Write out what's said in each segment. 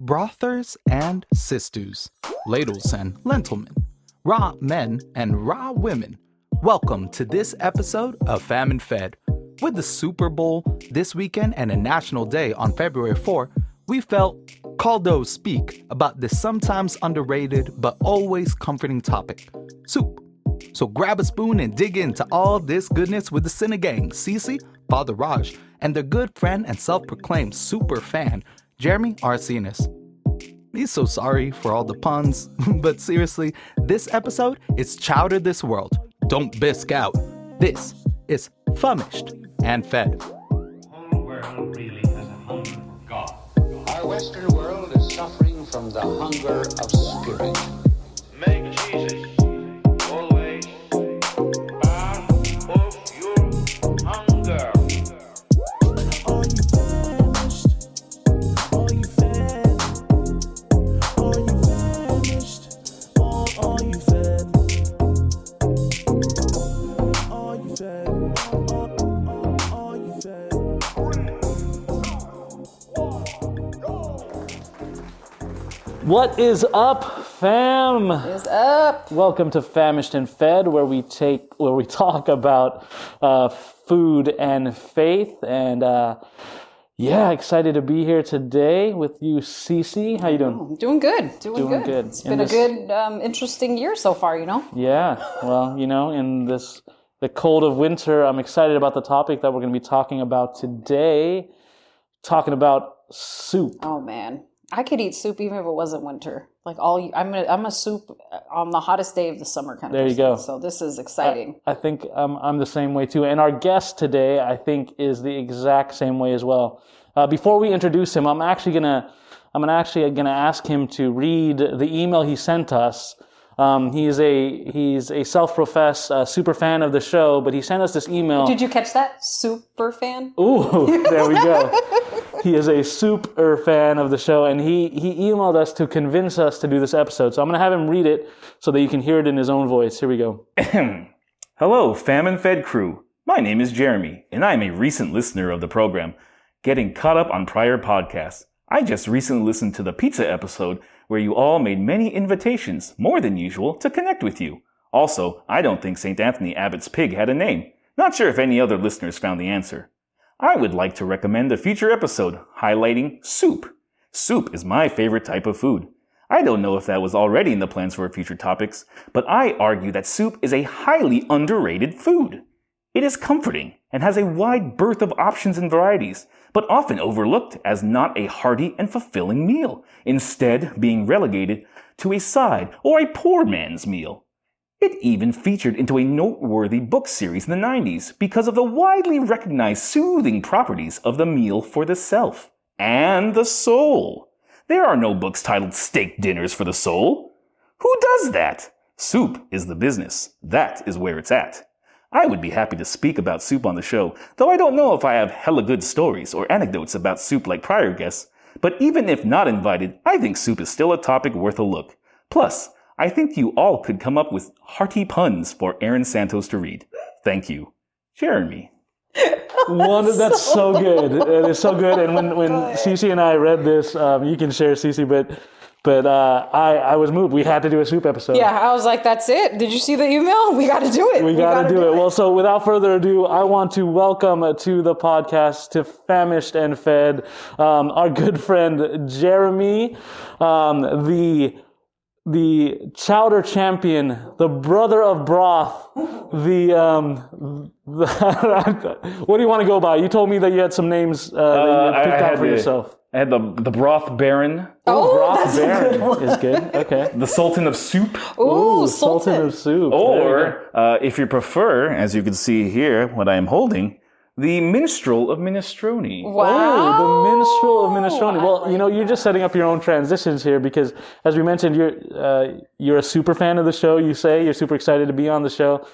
brothers and sisters, ladles and lentilmen, raw men and raw women. Welcome to this episode of Famine Fed. With the Super Bowl this weekend and a national day on February 4, we felt called to speak about this sometimes underrated but always comforting topic soup. So grab a spoon and dig into all this goodness with the Cine Gang, Cece, Father Raj, and their good friend and self proclaimed super fan, Jeremy Arsenis. He's so sorry for all the puns, but seriously, this episode is Chowder This World. Don't bisque out. This is Famished and Fed. whole world really has a hunger for God. Our Western world is suffering from the hunger of spirit. Make Jesus What is up, fam? What is up. Welcome to Famished and Fed, where we take where we talk about uh, food and faith. And uh, yeah, excited to be here today with you, Cece. How you doing? Doing good. Doing, Doing good. good. It's In been this- a good, um, interesting year so far, you know? Yeah. Well, you know, in this the cold of winter, I'm excited about the topic that we're going to be talking about today. Talking about soup. Oh, man. I could eat soup even if it wasn't winter. Like all, I'm a, I'm a soup on the hottest day of the summer kind of There you person. go. So this is exciting. I think um, I'm the same way too. And our guest today, I think, is the exact same way as well. Uh, before we introduce him, I'm actually gonna, I'm gonna actually gonna ask him to read the email he sent us. Um, he is a he's a self-professed uh, super fan of the show, but he sent us this email. Did you catch that? Super fan? Ooh, there we go. he is a super fan of the show, and he he emailed us to convince us to do this episode. So I'm gonna have him read it so that you can hear it in his own voice. Here we go. Hello, Famine Fed crew. My name is Jeremy, and I am a recent listener of the program, getting caught up on prior podcasts. I just recently listened to the pizza episode where you all made many invitations, more than usual, to connect with you. Also, I don't think St. Anthony Abbot's pig had a name. Not sure if any other listeners found the answer. I would like to recommend a future episode highlighting soup. Soup is my favorite type of food. I don't know if that was already in the plans for future topics, but I argue that soup is a highly underrated food. It is comforting and has a wide berth of options and varieties, but often overlooked as not a hearty and fulfilling meal, instead being relegated to a side or a poor man's meal. It even featured into a noteworthy book series in the 90s because of the widely recognized soothing properties of the meal for the self and the soul. There are no books titled Steak Dinners for the Soul. Who does that? Soup is the business. That is where it's at. I would be happy to speak about soup on the show, though I don't know if I have hella good stories or anecdotes about soup like prior guests. But even if not invited, I think soup is still a topic worth a look. Plus, I think you all could come up with hearty puns for Aaron Santos to read. Thank you. Jeremy. One that's so good. It is so good. And when when Cece and I read this, um, you can share Cece, but but uh, I I was moved. We had to do a soup episode. Yeah, I was like, that's it. Did you see the email? We got to do it. We got to do it. Well, so without further ado, I want to welcome to the podcast, to Famished and Fed, um, our good friend Jeremy, um, the the chowder champion, the brother of broth, the um, the, what do you want to go by? You told me that you had some names uh, that you had picked out for the, yourself. I had the, the broth baron, Oh, broth that's a Baron good one. is good. Okay. the sultan of soup. Ooh, Sultan Sultan. of soup. There you go. Or, uh, if you prefer, as you can see here, what I am holding, the minstrel of minestrone. Wow. Oh, the minstrel of minestrone. Well, you know, you're just setting up your own transitions here because, as we mentioned, you're uh, you're a super fan of the show. You say you're super excited to be on the show.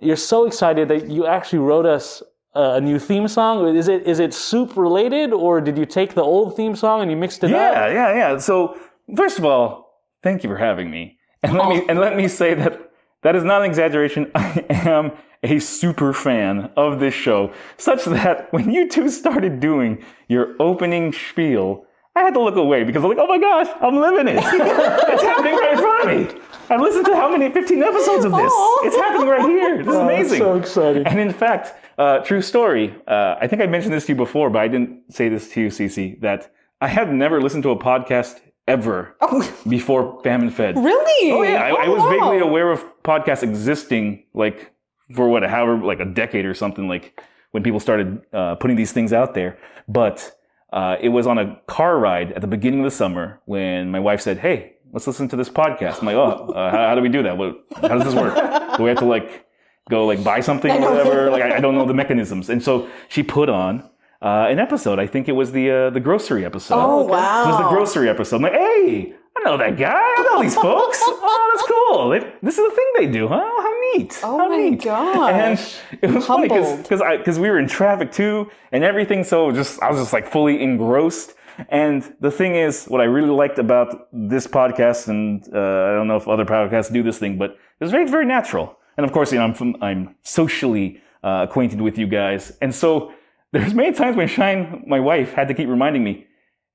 You're so excited that you actually wrote us uh, a new theme song. Is it is it soup related, or did you take the old theme song and you mixed it Yeah, up? yeah, yeah. Yeah. So, first of all, thank you for having me. And let me and let me say that that is not an exaggeration. I am a super fan of this show, such that when you two started doing your opening spiel, I had to look away because I'm like, oh my gosh, I'm living it. it's happening right in front of me. I've listened to how many 15 episodes of this? It's happening right here. This is Oh, amazing. so exciting. And in fact, uh, true story. Uh, I think I mentioned this to you before, but I didn't say this to you, Cece. That I had never listened to a podcast ever before Famine Fed. Really? Oh yeah, I, I was wow. vaguely aware of podcasts existing, like for what, however, like a decade or something, like when people started uh, putting these things out there. But uh, it was on a car ride at the beginning of the summer when my wife said, "Hey, let's listen to this podcast." I'm like, "Oh, uh, how, how do we do that? What, how does this work? Do we have to like go like buy something or whatever? Like I, I don't know the mechanisms." And so she put on. Uh, an episode. I think it was the uh, the grocery episode. Oh, wow. It was the grocery episode. I'm like, hey, I know that guy. I know these folks. Oh, that's cool. They, this is the thing they do, huh? How neat. Oh How my neat. gosh. And it was funny because because we were in traffic too and everything. So just I was just like fully engrossed. And the thing is, what I really liked about this podcast, and uh, I don't know if other podcasts do this thing, but it was very very natural. And of course, you know, I'm from, I'm socially uh, acquainted with you guys, and so there's many times when Shine, my wife, had to keep reminding me,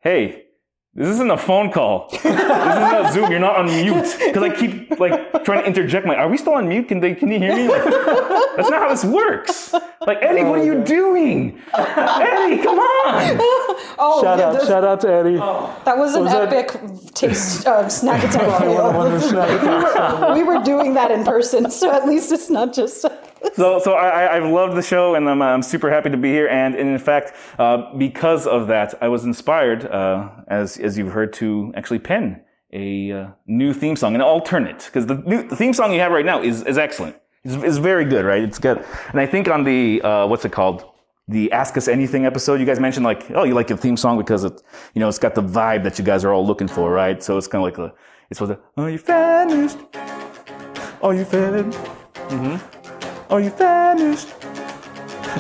"Hey, this isn't a phone call. this isn't Zoom. You're not on mute." Because I keep like trying to interject. My, are we still on mute? Can they? Can you hear me? Like, that's not how this works. Like Eddie, what are you doing? Eddie, come on! Oh, Shout yeah, out, those- shout out to Eddie. that was an Was that- epic taste uh, snack attack Wonder fail. Snack Attack. we were doing that in person, so at least it's not just. So, so I, I've loved the show, and I'm, I'm super happy to be here. And, and in fact, uh, because of that, I was inspired, uh, as as you've heard, to actually pen a uh, new theme song, an alternate, because the theme song you have right now is is excellent. It's, it's very good, right? It's good. And I think on the uh, what's it called? The Ask Us Anything episode, you guys mentioned like, oh, you like your theme song because it, you know, it's got the vibe that you guys are all looking for, right? So it's kind of like a, it's what the, are you finished? Are you fed? Mm-hmm. Are you finished?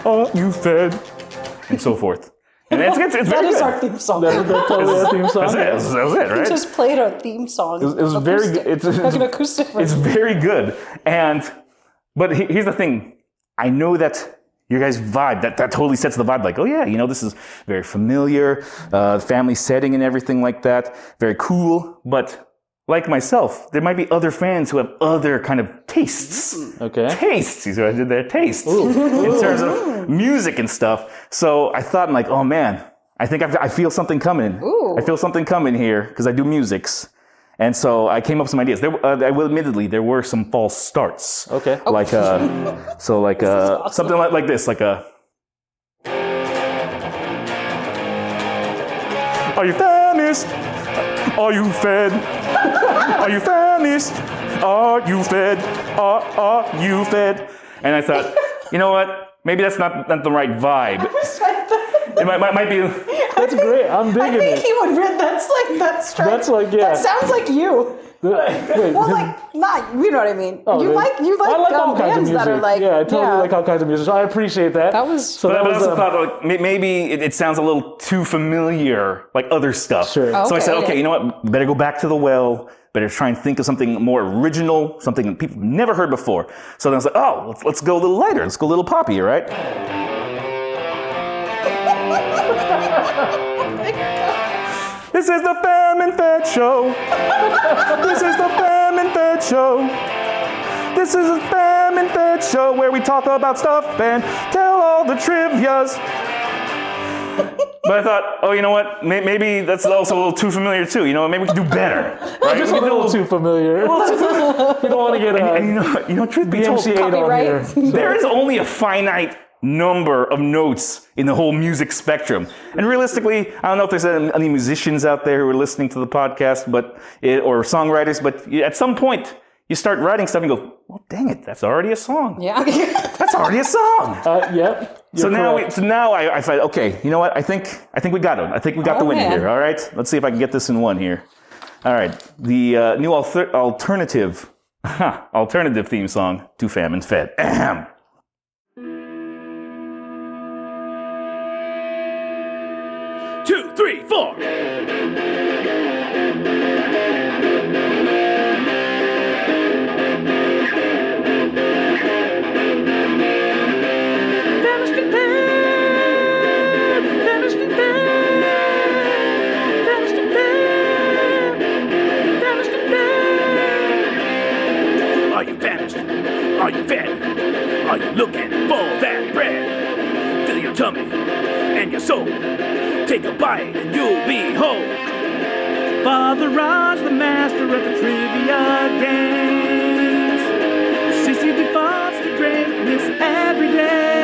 Are you fed? And so forth. And it's, it's, it's That very is good. our theme song. That's totally a theme song. That's it. That's, that was it, right? We just played a theme song. it was very good. It's, like an it's, acoustic it's very good. And, but he- here's the thing. I know that your guys' vibe, that, that totally sets the vibe like, oh yeah, you know, this is very familiar, uh, family setting and everything like that. Very cool. But like myself, there might be other fans who have other kind of tastes. Okay. tastes. You see what I did there? Tastes in terms of music and stuff. So I thought, like, oh man, I think I've, I feel something coming. Ooh. I feel something coming here because I do musics. And so I came up with some ideas. There, uh, I will admittedly, there were some false starts. Okay. Like, uh, so like, uh, awesome. something like, like this, like a. Are you famished? Are you fed? Are you famished? Are you fed? Are, are you fed? And I thought, you know what? Maybe that's not, not the right vibe. It might, might, might be. That's great. I'm I digging think it. he would read that's like that's straight. That's like, yeah. That sounds like you. Wait, Well, like not you know what I mean. oh, you man. like you like, I like um, all kinds of bands music. that are like yeah, I totally yeah. like all kinds of music. So I appreciate that. That was- so But that I was also uh, thought like maybe it, it sounds a little too familiar, like other stuff. Sure. So I said, okay, yeah. you know what? Better go back to the well. Better try and think of something more original, something that people never heard before. So then I was like, oh, let's, let's go a little lighter. Let's go a little poppy, right? This is the Fam and Fed Show. this is the Fam and Fed Show. This is the Fam and Fed Show where we talk about stuff and tell all the trivias. But I thought, oh, you know what? Maybe that's also a little too familiar too. You know, maybe we can do better. Right? just a We can do little too familiar. you don't want to get uh, And you know, you know, truth be told, BMC8 on Copyright. here. there is only a finite number of notes in the whole music spectrum. And realistically, I don't know if there's any musicians out there who are listening to the podcast, but it, or songwriters, but at some point you start writing stuff and you go, well, dang it, that's already a song. yeah. That's already a song. Uh, yep. so now, we, so now I, I find, okay, you know what? I think, I think we got it. I think we got Oh, the win man. here. All right, let's see if I can get this in one here. All right, the uh, new alter- alternative, alternative theme song to Famine Fed. Ahem. Two, three, four. Are you looking for that bread? Fill your tummy and your soul. Take a bite and you'll be whole. Father Raj, the master of the trivia games. Cece defaults to greatness every day.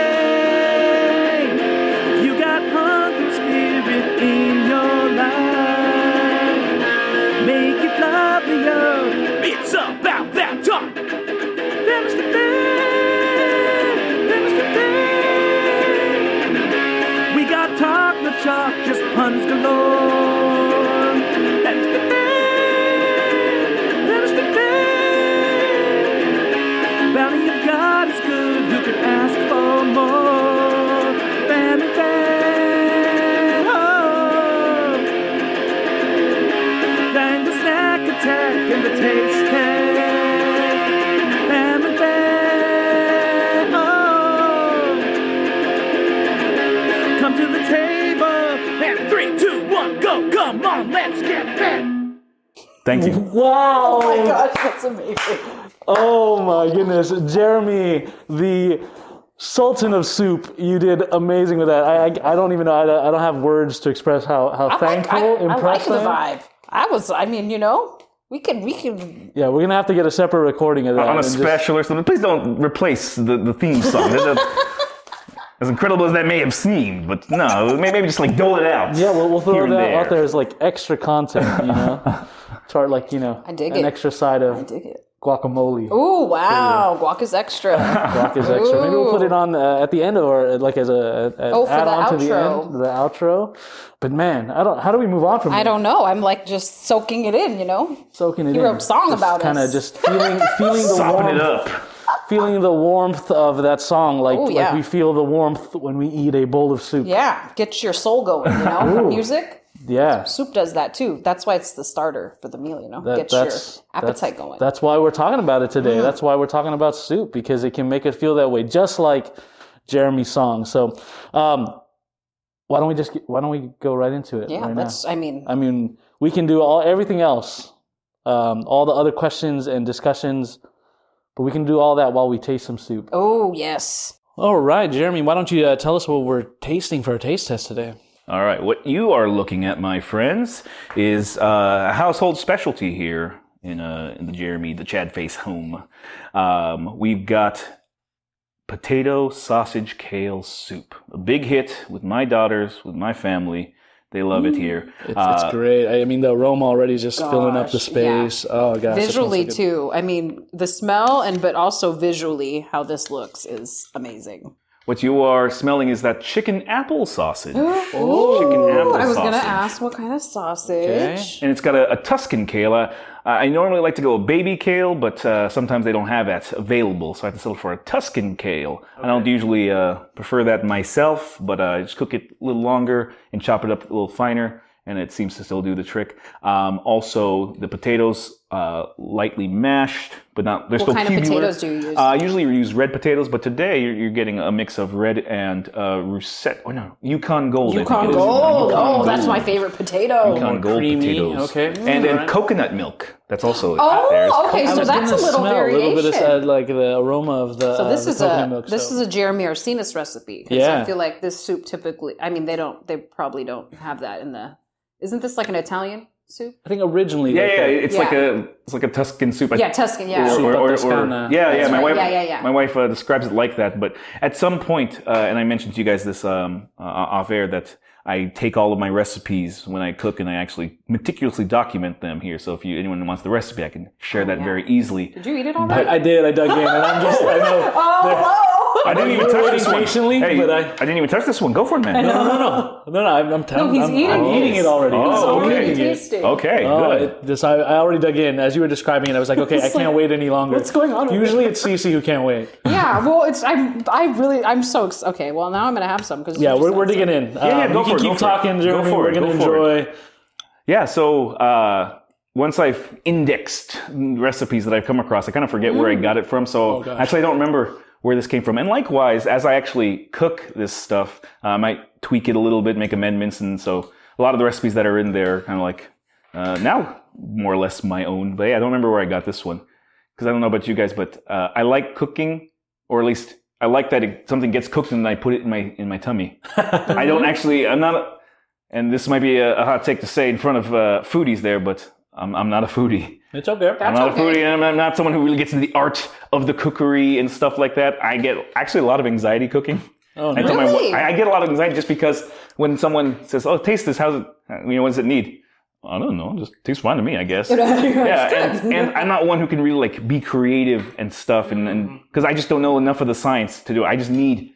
Puns galore. Thank you. Wow! Oh my gosh, that's amazing. Oh my goodness, Jeremy, the Sultan of Soup, you did amazing with that. I, I, I don't even know. I, I don't have words to express how, how I like, thankful, I, I like impressed the I vibe. I was, I mean, you know, we could, we could. Yeah, we're gonna have to get a separate recording of that. On a and just- special or something. Please don't replace the, the theme song. That- that- as incredible as that may have seemed, but no, maybe just like dole it out. yeah, we'll, we'll throw here and that out there as like extra content, you know, start like you know, I dig an it. extra side of Dig it. guacamole. Ooh, wow, guac is extra. Guac is extra. Maybe we'll put it on uh, at the end or like as a, a Oh, add the on to the outro. end, the outro. But man, I don't. How do we move on from? I don't know. I'm like just soaking it in, you know. soaking it He in. wrote a song about it. Kind of just feeling feeling the Sopping warmth, it up. Feeling the warmth of that song, like Oh, like we feel the warmth when we eat a bowl of soup. Yeah, get your soul going, you know. Music, Yeah. soup does that too. That's why it's the starter for the meal, you know. That- get your appetite that's- going. That's why we're talking about it today. That's why we're talking about soup because it can make it feel that way, just like Jeremy's song. So, um, why don't we just get, why don't we go right into it? yeah, right now? I mean, I mean, we can do all everything else, um, all the other questions and discussions, but we can do all that while we taste some soup. oh yes. All right, Jeremy, why don't you uh, tell us what we're tasting for a taste test today? All right, what you are looking at, my friends, is uh, a household specialty here in, uh, in the Jeremy, the Chad Face home. Um, we've got potato sausage kale soup, a big hit with my daughters, with my family. They love it here. It's, Uh, it's great. I mean, the aroma already is just filling up the Gosh, yeah. space. Oh gosh, it smells so Visually good. too. I mean, the smell and but also visually how this looks is amazing. What you are smelling is that chicken apple sausage. Ooh, chicken apple I was gonna ask what kind of sausage. And it's got a, a Tuscan kale. Uh, I normally like to go a baby kale, but uh, sometimes they don't have that available, so I have to settle for a Tuscan kale. I don't usually uh, prefer that myself, but uh, I just cook it a little longer and chop it up a little finer, and it seems to still do the trick. Um, also, the potatoes uh, lightly mashed, but not they're What still kind of potatoes do you use? Uh, usually we use red potatoes, but today you're, you're getting a mix of red and uh, russet. Oh no, Yukon Gold. Yukon it is. Gold. Yukon Oh, that's my favorite potato. Yukon Gold creamy, potatoes. okay. And then Alright. coconut milk. That's also Oh, there's okay, I so was that's a little smell variation. a little bit of uh, like the aroma of the. So this uh, is coconut a milk, this so. is a Jeremy Arsenis recipe. 'cause Yeah. I feel like this soup typically. I mean, they don't. They probably don't have that in the. Isn't this like an Italian soup? I think originally. Yeah, like yeah, a- it's like a it's like a Tuscan soup. Yeah, Tuscan. Yeah. Or, or, or, or- yeah, yeah. That's My right. wife, Yeah, yeah, yeah. my wife uh, describes it like that. But at some point, uh, and I mentioned to you guys this um, uh, off air that I take all of my recipes when I cook and I actually meticulously document them here. So if you anyone wants the recipe, I can share that Oh, yeah. very easily. Did you eat it already? I, I did. I dug in, and I'm just. I know. oh, I didn't even touch this one. patiently, Hey, but I- I didn't even touch this one. Go for it, man. No, no, no, no, no. I'm, I'm, telling. he's I'm, eating I'm it. eating it already. Oh, I'm okay. tasting. Okay, Oh, good. it, this, I, I already dug in. As you were describing it, I was like, okay, I can't wait any longer. What's going on Usually it's Cece who can't wait. Yeah. Well, it's. I'm. I really. I'm so. ex- Okay. Well, now I'm gonna have some because Yeah, we're, we're digging in. yeah, Um, go you for can it, keep go for it. talking, Go for We're going to enjoy. Yeah, so uh, once I've indexed recipes that I've come across, I kind of forget where I got it from. So gosh. actually, I don't remember where this came from. And likewise, as I actually cook this stuff, uh, I might tweak it a little bit, make amendments. And so a lot of the recipes that are in there are kind of like uh, now more or less my own. But yeah, I don't remember where I got this one because I don't know about you guys, but uh, I like cooking or at least I like that it, something gets cooked and I put it in my in my tummy. I don't actually. I'm not. And this might be a, a hot take to say in front of uh, foodies there, but I'm I'm not a foodie. It's okay. I'm not okay. a foodie, and I'm not- I'm not someone who really gets into the art of the cookery and stuff like that. I get actually a lot of anxiety cooking. Oh, I, tell my, I I get a lot of anxiety just because when someone says, "Oh, taste this. How's it? Uh, you know, what does it need?" I don't know. Just tastes fine to me, I guess. yeah, and, and I'm not one who can really like be creative and stuff, and because mm-hmm. I just don't know enough of the science to do. it. I just need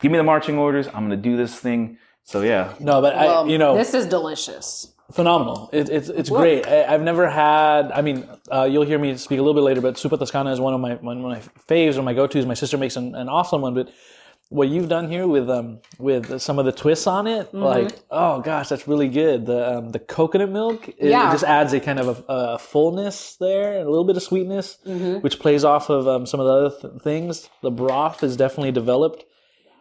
give me the marching orders. I'm gonna do this thing. So yeah, No, but Well, I, you know, this is delicious. Phenomenal. It, it's it's great. I, I've never had. I mean, uh, you'll hear me speak a little bit later, but Zuppa Toscana is one of my one of my faves or my go tos. My sister makes an, an awesome one, but what you've done here with um with some of the twists on it, like oh gosh, that's really good. The um, the coconut milk, it, it Yeah. just adds a kind of a, a fullness there, and a little bit of sweetness, which plays off of um, some of the other th- things. The broth is definitely developed,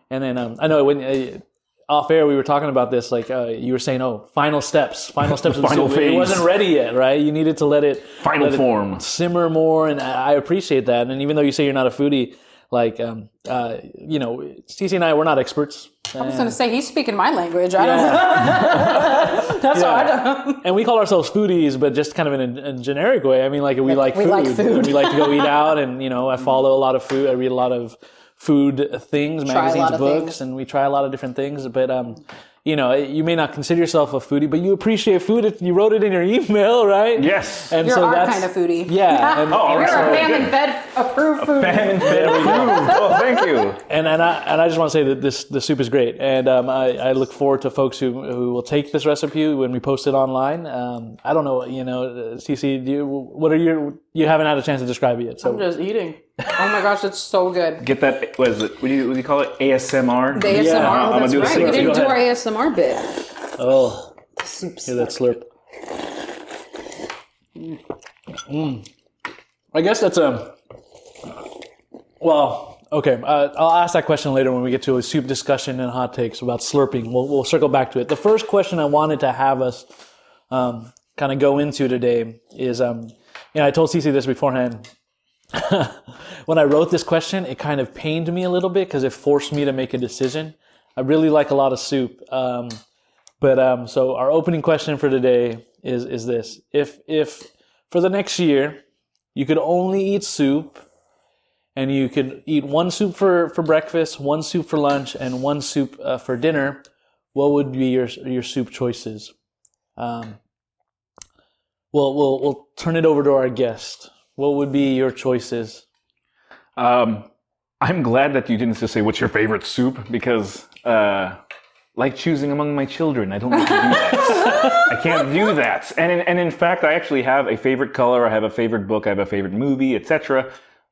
and then um, I know when. Uh, off air, we were talking about this. Like uh, you were saying, oh, final steps, final steps. of the Final soup. It wasn't ready yet, right? You needed to let it Final let it form. simmer more, and I I appreciate that. And even though you say you're not a foodie, like um, uh, you know, Cece and I, we're not experts. I was going to say he's speaking my language. I don't know. That's all I don't. and we call ourselves foodies, but just kind of in a, a generic way. I mean, like we like we food. like food. We like to go eat out, and you know, I follow a lot of food. I read a lot of food things, a magazines, books, things. and we try a lot of different things. But um, you know, you may not consider yourself a foodie, but you appreciate food. If you wrote it in your email, right? Yes. And You're so our that's kind of foodie. Yeah, and, Oh, all You're right. a So family fed approved food. Famine fed approved. Oh, thank you. and and I and I just want to say that this the soup is great, and um, I, I look forward to folks who who will take this recipe when we post it online. Um, I don't know, you know, Cece, do you, what are your you haven't had a chance to describe it yet, so I'm just eating. Oh my gosh, it's so good. Get that. What is it? What do you, what do you call it? ASMR. The ASMR. Yeah, I'm gonna that's do the right. same We didn't do our. ASMR bit. oh, Soup's hear that slurp. Mm. I guess that's a well. Okay, uh, I'll ask that question later when we get to a soup discussion and hot takes about slurping. We'll, we'll circle back to it. The first question I wanted to have us um, kind of go into today is, um, you know, I told Cece this beforehand. when I wrote this question, it kind of pained me a little bit because it forced me to make a decision. I really like a lot of soup, um, but um, so our opening question for today is is this: if if for the next year you could only eat soup, and you could eat one soup for for breakfast, one soup for lunch, and one soup uh, for dinner, what would be your your soup choices? Um, we'll we'll we'll turn it over to our guest. What would be your choices? Um, I'm glad that you didn't just say what's your favorite soup because, uh, like choosing among my children, I don't to do that. I can't do that. And in, and in fact, I actually have a favorite color. I have a favorite book. I have a favorite movie, etc.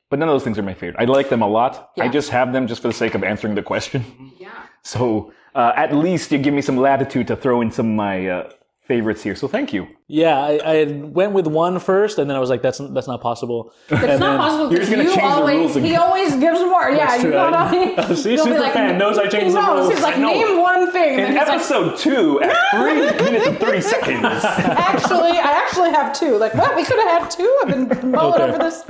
But none of those things are my favorite. I like them a lot. I just have them just for the sake of answering the question. Yeah. So uh, at least you give me some latitude to throw in some of my uh, favorites here. So thank you. Yeah, I, I went with one first, and then I was like, "That's that's not possible." It's not possible You're because just gonna you change the always rules he always gives more. Yeah, you true. know what I I- mean? See, You'll be super fan knows I changed he the knows. rules. He's like, know. name one thing. In then he's like, episode two, at three minutes and 30 seconds. actually, I actually have two. Like, what? We could have had two. I've been mulling Okay. over this.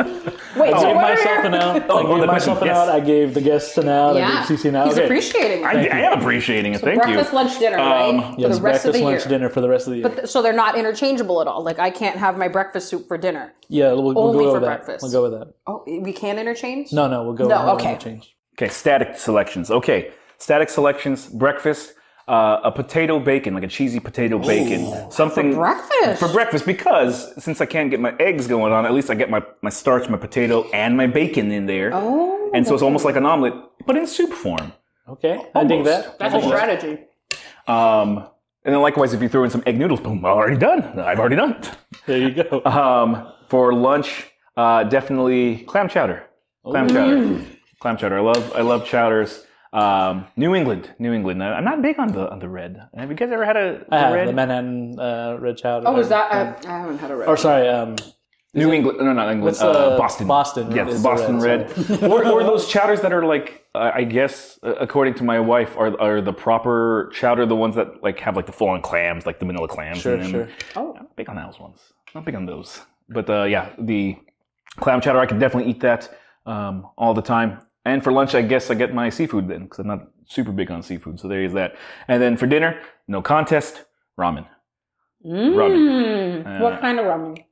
Wait, I so gave what myself an out. Oh, I on gave the myself an question, out. I gave the guests an out. I Yeah, gave Cece an out. he's Okay. appreciating it. I, I am appreciating it. Thank breakfast, you. lunch, dinner, Um, right? Yes, for the rest breakfast, of the lunch, year. dinner for the rest of the year. So they're not interchangeable at all. Like, I can't have my breakfast soup for dinner. yeah, we'll, we'll only go for with breakfast. that. We'll go with that. Oh, we can interchange? No, no, we'll go. No, we'll okay. Change. Okay, static selections. Okay, static selections. Breakfast. Uh, a potato bacon, like a cheesy potato bacon. Something For breakfast? For breakfast, because since I can't get my eggs going on, at least I get my, my starch, my potato, and my bacon in there. Oh, and so it's almost like an omelet, but in soup form. Okay, I dig that. that's a strategy. Um, and then likewise, if you throw in some egg noodles, boom, already done. I've already done it. There you go. Um, for lunch, uh, definitely clam chowder. Clam chowder. Clam chowder. I love I love chowders. Um, New England, New England. I'm not big on the on the red. Have you guys ever had a, I a have red? the Manhattan uh, red chowder. Oh, is that? I, I haven't had a red. Or sorry, um, New England? No, not England. What's, uh, Boston. Boston Yes, is the Boston red, red. or, or those chowders that are like, uh, I guess, uh, according to my wife, are are the proper chowder the ones that like have like the full on clams, like the Manila clams. Sure, in them. sure. Oh. I'm big on those ones. Not big on those. But uh, yeah, the clam chowder, I could definitely eat that um, all the time. And for lunch, I guess I get my seafood then, because I'm not super big on seafood. So there is that. And then for dinner, no contest, ramen. Ramen. Mm, what kind of ramen?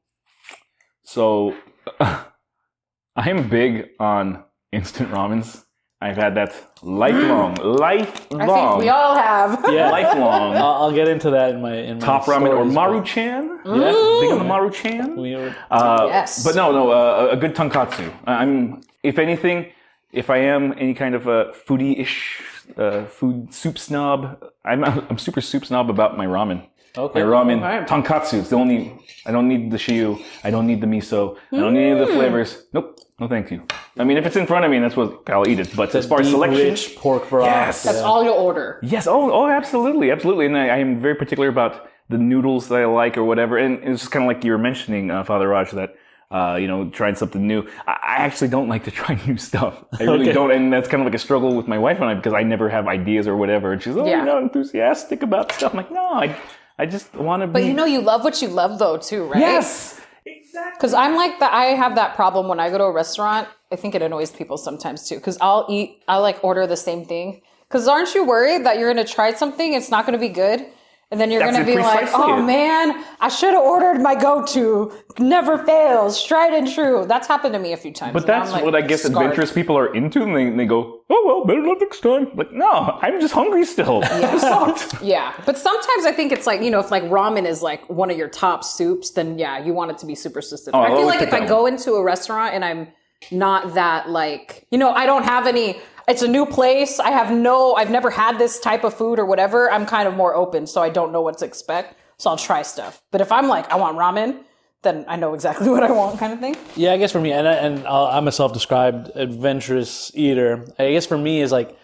So I am big on instant ramens. I've had that lifelong, lifelong, I think we all have. Yeah. lifelong I'll, I'll get into that in my in my top ramen or stories, but- Maruchan. Yeah. Big on the Maruchan. We were- Uh, Yes. But no, no, uh, a good tonkatsu. I'm, if anything, if I am any kind of a foodie-ish uh, food soup snob, I'm I'm super soup snob about my ramen. Okay. My ramen Alright. tonkatsu. It's the only. I don't need the shio. I don't need the miso. I don't need any of the flavors. Nope. No, thank you. I mean, if it's in front of me, that's what I'll eat it. But as far as selection, rich pork broth. Yes. That's yeah. all you'll order. Yes. Oh, oh, absolutely, absolutely. And I, I am very particular about the noodles that I like or whatever. And it's just kind of like you were mentioning, uh, Father Raj, that uh, you know, trying something new. I, I actually don't like to try new stuff. I really Okay. don't, and that's kind of like a struggle with my wife and I because I never have ideas or whatever. And she's oh, Yeah. you're not enthusiastic about stuff. I'm like, no, I, I just want to be. But you know, you love what you love, though, too, right? yes. Exactly. Because I'm like that. I have that problem when I go to a restaurant. I think it annoys people sometimes too. Because I'll eat, I like order the same thing. Because aren't you worried that you're going to try something, it's not going to be good, and then you're going to be like, "Oh it. man, I should have ordered my go-to. Never fails, tried and true." That's happened to me a few times. But that's like, what I guess scarred. adventurous people are into, and they, they go, oh well, better luck next time. Like, no, I'm just hungry still. Sucked. Yeah, but sometimes I think it's like you know, if like ramen is like one of your top soups, then yeah, you want it to be super specific. Oh, I feel like if I go into a restaurant and I'm not that like you know, I don't have any. It's a new place. I have no. I've never had this type of food or whatever. I'm kind of more open, so I don't know what to expect. So I'll try stuff. But if I'm like, I want ramen, then I know exactly what I want, kind of thing. Yeah, I guess for me, and, I, and I'll, I'm a self-described adventurous eater. I guess for me is like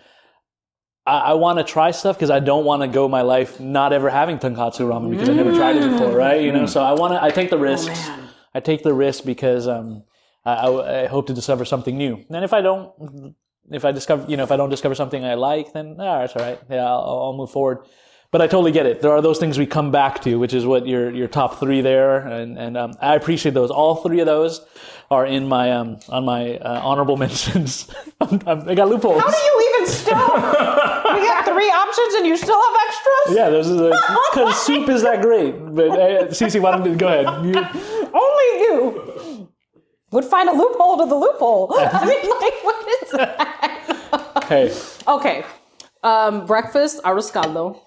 I, I want to try stuff because I don't want to go my life not ever having tonkatsu ramen because I never tried it before, right? You know, so I want to. I take the risks. I take the risk because um, I, I, I hope to discover something new. And if I don't, if I discover, you know, if I don't discover something I like, then ah, it's all right. Yeah, I'll, I'll move forward. But I totally get it. There are those things we come back to, which is what your your top three there, and and um, I appreciate those. All three of those are in my um on my uh, honorable mentions. I'm, I'm, I got loopholes. How do you even stop? we got three options and you still have extras. Yeah, there's because soup is that great. But uh, Cece, why don't you go ahead? You, Only you would find a loophole to the loophole. I mean, like, what is that? hey, Okay. Um, breakfast, arroz caldo.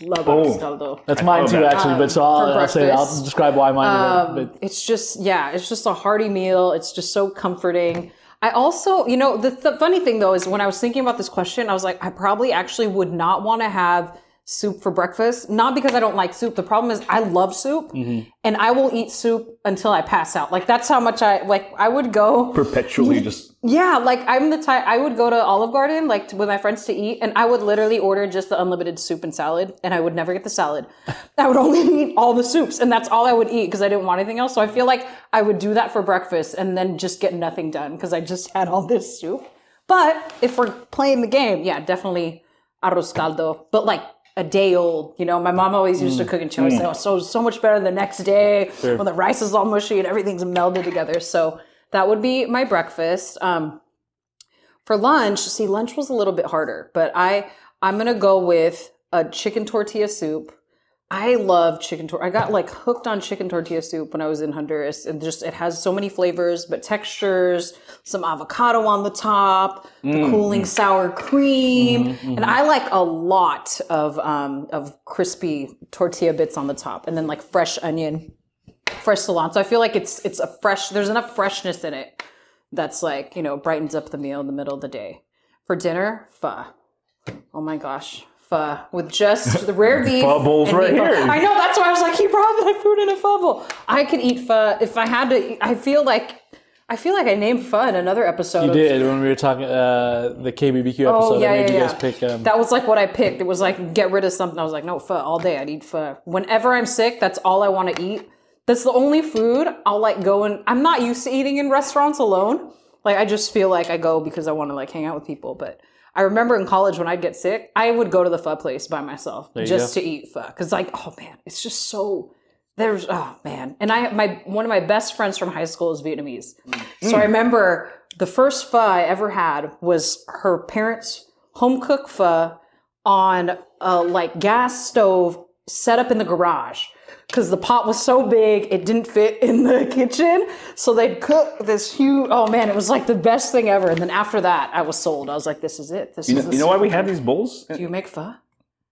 Love arroz caldo. that's mine too, that. actually. But so I'll, I'll say I'll describe why mine. is but It's just, yeah, it's just a hearty meal. It's just so comforting. I also, you know, the, the funny thing though is when I was thinking about this question, I was like, I probably actually would not want to have soup for breakfast. Not because I don't like soup. The problem is I love soup mm-hmm. and I will eat soup until I pass out. Like that's how much I, like I would go. Perpetually just. Yeah, like I'm the type I would go to Olive Garden like to, with my friends to eat, and I would literally order just the unlimited soup and salad, and I would never get the salad. I would only eat all the soups, and that's all I would eat because I didn't want anything else. So I feel like I would do that for breakfast and then just get nothing done because I just had all this soup. But if we're playing the game, yeah, definitely arroz caldo, but like a day old. You know, my mom always used to cook and she always say, "Oh, so so much better the next day when the rice is all mushy and everything's melded together." So that would be my breakfast. Um, for lunch, see, lunch was a little bit harder, but I I'm gonna go with a chicken tortilla soup. I love chicken tor. I got like hooked on chicken tortilla soup when I was in Honduras, and just it has so many flavors, but textures. Some avocado on the top, the mm. cooling sour cream, mm-hmm, mm-hmm. and I like a lot of um, of crispy tortilla bits on the top, and then like fresh onion, fresh cilantro. I feel like it's it's a fresh. There's enough freshness in it that's like you know brightens up the meal in the middle of the day. For dinner, pho. Oh my gosh, pho with just the rare beef. And right meatball. here. I know that's why I was like, he brought my food in a bowl. I could eat pho if I had to. I feel like I feel like I named pho in another episode. you of, did when we were talking uh, the KBBQ episode. Oh yeah, I made yeah, you yeah. guys pick. Um, that was like what I picked. It was like get rid of something. I was like, no pho all day. I'd eat pho. Whenever I'm sick, that's all I want to eat. That's the only food I'll like go and I'm not used to eating in restaurants alone. Like I just feel like I go because I want to like hang out with people. But I remember in college when I'd get sick, I would go to the pho place by myself just go. to eat pho. Cause like, oh man, it's just so there's oh man. And I my one of my best friends from high school is Vietnamese. So I mm. remember the first pho I ever had was her parents' home cooked pho on a like gas stove set up in the garage because the pot was so big it didn't fit in the kitchen. So they'd cook this huge. Oh man, it was like the best thing ever. And then after that, I was sold. I was like, this is it. This You is know, you know why we have these bowls? Do you make pho?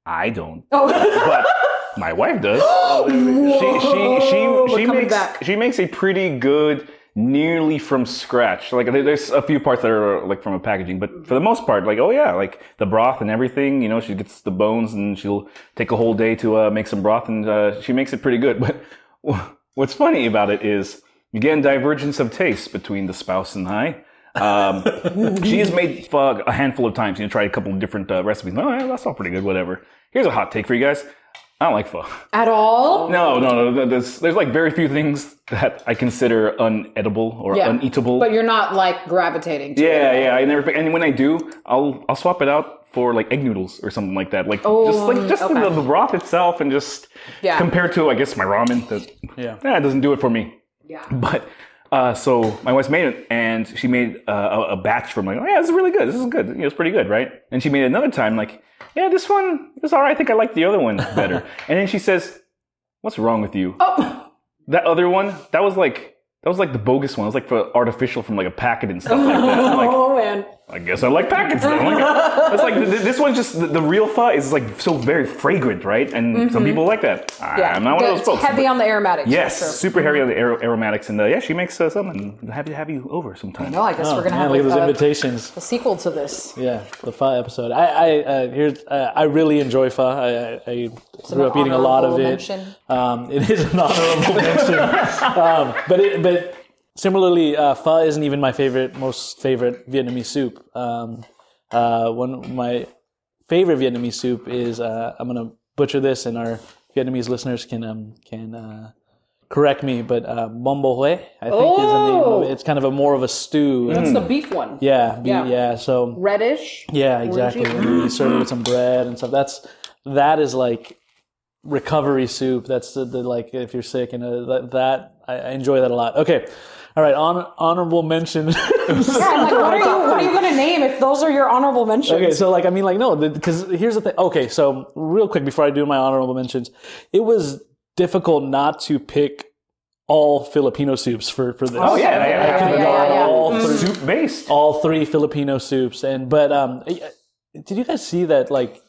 I don't, Oh, but my wife does. she she she she makes back. she makes a pretty good, nearly from scratch. Like there's a few parts that are like from a packaging, but for the most part, like oh yeah, like the broth and everything. You know, she gets the bones and she'll take a whole day to uh, make some broth, and uh, she makes it pretty good. But what's funny about it is again divergence of taste between the spouse and I. Um, she has made pho a handful of times. You know, tried a couple of different uh, recipes. No, yeah, that's all pretty good. Whatever. Here's a hot take for you guys. I don't like pho. at all? No, no, no. There's, there's like very few things that I consider unedible or Yeah. uneatable. But you're not like gravitating to it. yeah, yeah. I never. And when I do, I'll I'll swap it out for like egg noodles or something like that. Like just like oh, just okay. the, the broth itself, and just Yeah. compared to I guess my ramen. That Yeah. yeah, it doesn't do it for me. Yeah. But uh, so my wife made it, and she made uh, a, a batch from like, oh yeah, this is really good. This is good. You know, it's pretty good, right? And she made it another time, like, yeah, this one is all right. I think I like the other one better. and then she says, "What's wrong with you? Oh. That other one, that was like." That was like the bogus one. It was like for artificial from like a packet and stuff like that. Like, Oh man. I guess I like packets then. Like, it's like th- th- this one's just the, the real pho is like so very fragrant, right? And some people like that. Mm-hmm. Yeah. I'm not one of those It's folks. heavy on the aromatics. Yes, sure. super heavy on the ar- aromatics, and uh, yeah, she makes uh, some, and happy to have you over sometime. No, I guess Oh, we're gonna man, have look at like, those a, invitations. a sequel to this. Yeah, the pho episode. I I uh, here's uh, I really enjoy pho. I, I, I grew up eating a lot of it. Um, it is an honorable mention, um, but it, but similarly, uh, pho isn't even my favorite, most favorite Vietnamese soup. Um, uh, one my favorite Vietnamese soup is uh, I'm gonna butcher this, and our Vietnamese listeners can um, can. Uh, Correct me, but uh, bo hue, I think is the name of it. It's kind of a more of a stew. That's the beef one. Yeah, be- Yeah. yeah. So Reddish. yeah, exactly. You serve it with some bread and stuff. That's that is like recovery soup. That's the, the like if you're sick and uh, that, that I, I enjoy that a lot. Okay, all right. Hon- honorable mention. Yeah, like, what are you? What are you gonna name if those are your honorable mentions? Okay, so like I mean like no, because here's the thing. Okay, so real quick before I do my honorable mentions, it was difficult not to pick all Filipino soups for for this. Oh yeah, yeah, yeah. I yeah, yeah, yeah. all Mm. three soup based. all three Filipino soups. And but um, did you guys see that like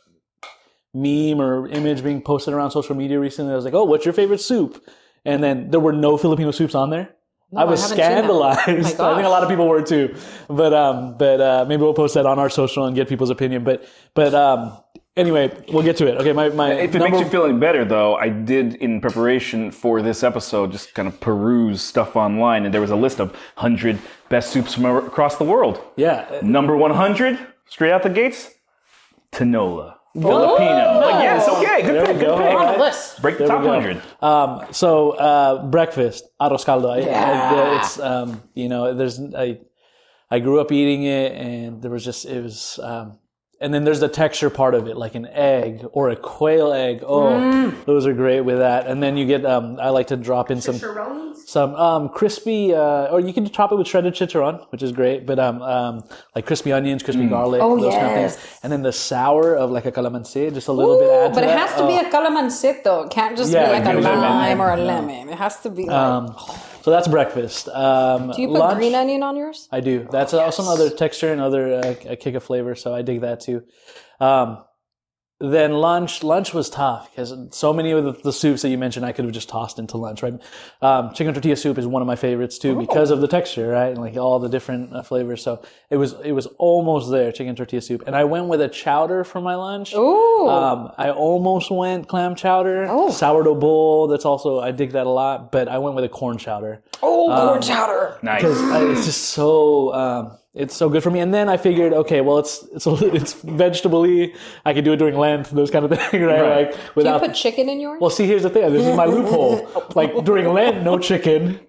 meme or image being posted around social media recently? I was like, oh, what's your favorite soup? And then there were no Filipino soups on there. I was I haven't seen that. scandalized. Oh I think a lot of people were too. But um, but uh, maybe we'll post that on our social and get people's opinion. But but um, anyway, we'll get to it. Okay, my my If it number- makes you feel any better, though, I did in preparation for this episode just kind of peruse stuff online, and there was a list of 100 best soups from across the world. yeah. Number 100, straight out the gates, Tinola. Filipino. Like, yeah, it's okay. Good There pick, we good go. pick. on the list. Break the There top we go. 100. Um, so uh, breakfast, arroz caldo. I- I- Yeah. it's um, you know, there's I, I grew up eating it, and there was just it was, um, and then there's the texture part of it, like an egg or a quail egg. Oh, those are great with that. And then you get um, I like to drop in some some um, crispy, uh, or you can top it with shredded chicharron, which is great. But um, um, like crispy onions, crispy garlic, Oh, those kind of things. And then the sour of like a calamansi, just a little bit add to But it that. has to Oh. be a calamansi though. It can't just Yeah, be like a it goes in lime there. or a lemon. It has to be like. Um, so that's breakfast. Um, do you put lunch, green onion on yours? I do. That's also another texture, another uh, a kick of flavor. So I dig that too. Um, then lunch. Lunch was tough because so many of the, the soups that you mentioned, I could have just tossed into lunch. Right? Um, chicken tortilla soup is one of my favorites too because of the texture, right? And like all the different uh, flavors. So it was it was almost there, chicken tortilla soup. And I went with a chowder for my lunch. Ooh. Um, I almost went clam chowder, oh. sourdough bowl. That's also I dig that a lot. But I went with a corn chowder oh, um, corn chowder. Nice. because it's just so um, it's so good for me. And then I figured, okay, well, it's it's it's vegetable-y. I can do it during Lent, those kind of things, right? Right. Like Do you put chicken in yours? well, see, here's the thing. This is my loophole. Like during Lent, no chicken.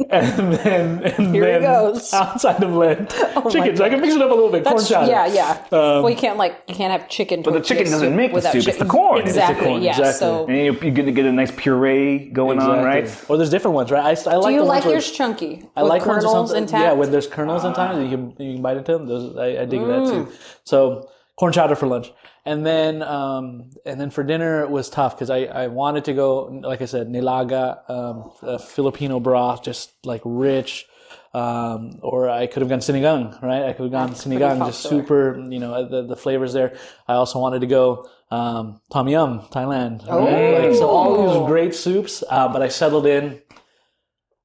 and then and Here he then goes. Oh outside of Lent, chicken. So I can mix it up a little bit. That's, corn chowder. yeah, yeah. well, you can't like you can't have chicken. But the chicken doesn't make the soup, it's the corn. It's the Exactly. corn, yeah. exactly. So, And you, you're gonna get a nice puree going on, right? Or there's different ones, right? I, I like do you the like yours chunky? I like ones with kernels something- intact? Yeah, when there's kernels in time, you can you can bite into them. Those I, I dig that Mm. too. So corn chowder for lunch, and then um, and then for dinner it was tough because I, I wanted to go like I said nilaga, um, a Filipino broth, just like rich. Um, or I could have gone sinigang, right? I could have gone sinigang, just super, you know, the, the flavors there. I also wanted to go um, tom yum, Thailand. right? Like, so all these great soups, uh, but I settled in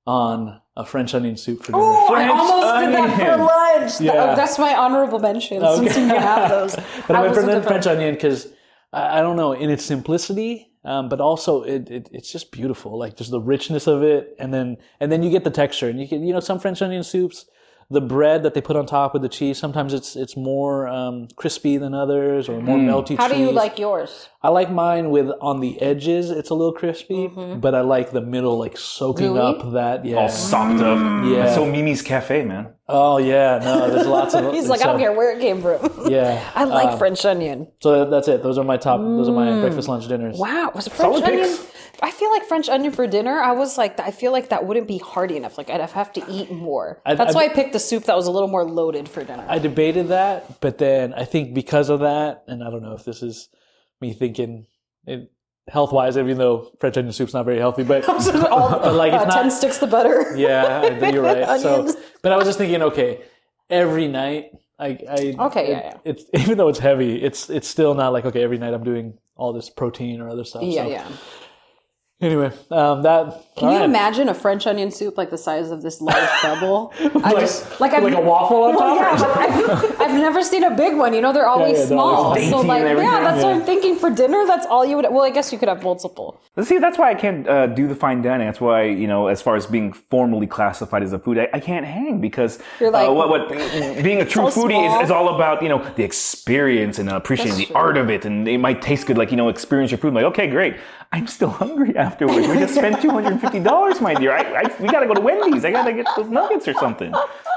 on a French onion soup for dinner. Oh, I almost did that for onion. lunch. That- Yeah. that's my honorable mention since you can have those. but I, went for the French onion because I, I don't know in its simplicity, um, but also it, it it's just beautiful. Like just the richness of it, and then and then you get the texture, and you can you know some French onion soups. The bread that they put on top with the cheese, sometimes it's it's more um, crispy than others, or more melty. How do you like yours? I like mine with on the edges, it's a little crispy, mm-hmm. but I like the middle, like soaking Gooey? up that. Yeah. All sopped up. Mm-hmm. Yeah. That's so Mimi's Cafe, man. Oh yeah, no, there's lots of. He's like, I don't care where it came from. Yeah, I like uh, French onion. So that's it. Those are my top. Those are my mm. breakfast, lunch, dinners. Wow, was it French Solid onion? picks. I feel like French onion for dinner. I was like, I feel like that wouldn't be hearty enough. Like I'd have to eat more. I- That's I- why I picked the soup that was a little more loaded for dinner. I debated that, but then I think because of that, and I don't know if this is me thinking it, health wise, even though French onion soup's not very healthy, but, All, but like it's uh, not. ten sticks the butter. Yeah, you're right. so, but I was just thinking, okay, every night, I, I Okay, it- yeah, yeah. It's even though it's heavy, it's it's still not like okay, every night I'm doing all this protein or other stuff. Yeah, so. yeah. Anyway, um, that Can you imagine a French onion soup like the size of this large bubble? I Like- just like I've, like a waffle on Well, top? yeah, I've, I've never seen a big one. You know, they're always yeah, they're small. always so like, yeah, that's what I'm thinking for dinner. That's all you would. Well, I guess you could have multiple. See, that's why I can't uh, do the fine dining. That's why, you know, as far as being formally classified as a food, I, I can't hang because You're like- uh, what, what being a true So foodie is, is all about, you know, the experience and uh, appreciating That's the true. art of it. And it might taste good, like, you know, experience your food. I'm like, okay, great. I'm still hungry afterwards. We just spent $250, my dear. I, I, we got to go to Wendy's. I got to get those nuggets or something,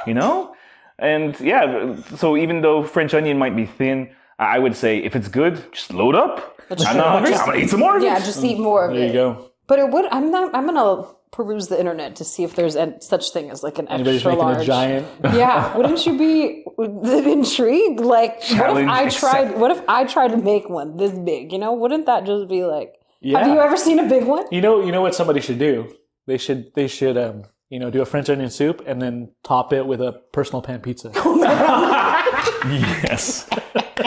you know? And yeah, so even though French onion might be thin, I would say if it's good, just load up. I'm not hungry. I'm going to eat some more of it. Yeah, just eat more of There it. There you go. But it would. I'm not. I'm gonna peruse the internet to see if there's an, such thing as like an Anybody's extra making large. a giant. yeah, wouldn't you be intrigued? Like, what if I tried? accept- What if I tried to make one this big? You know, wouldn't that just be like? Yeah. Have you ever seen a big one? You know, you know what somebody should do? They should, they should, um, you know, do a French onion soup and then top it with a personal pan pizza. Yes.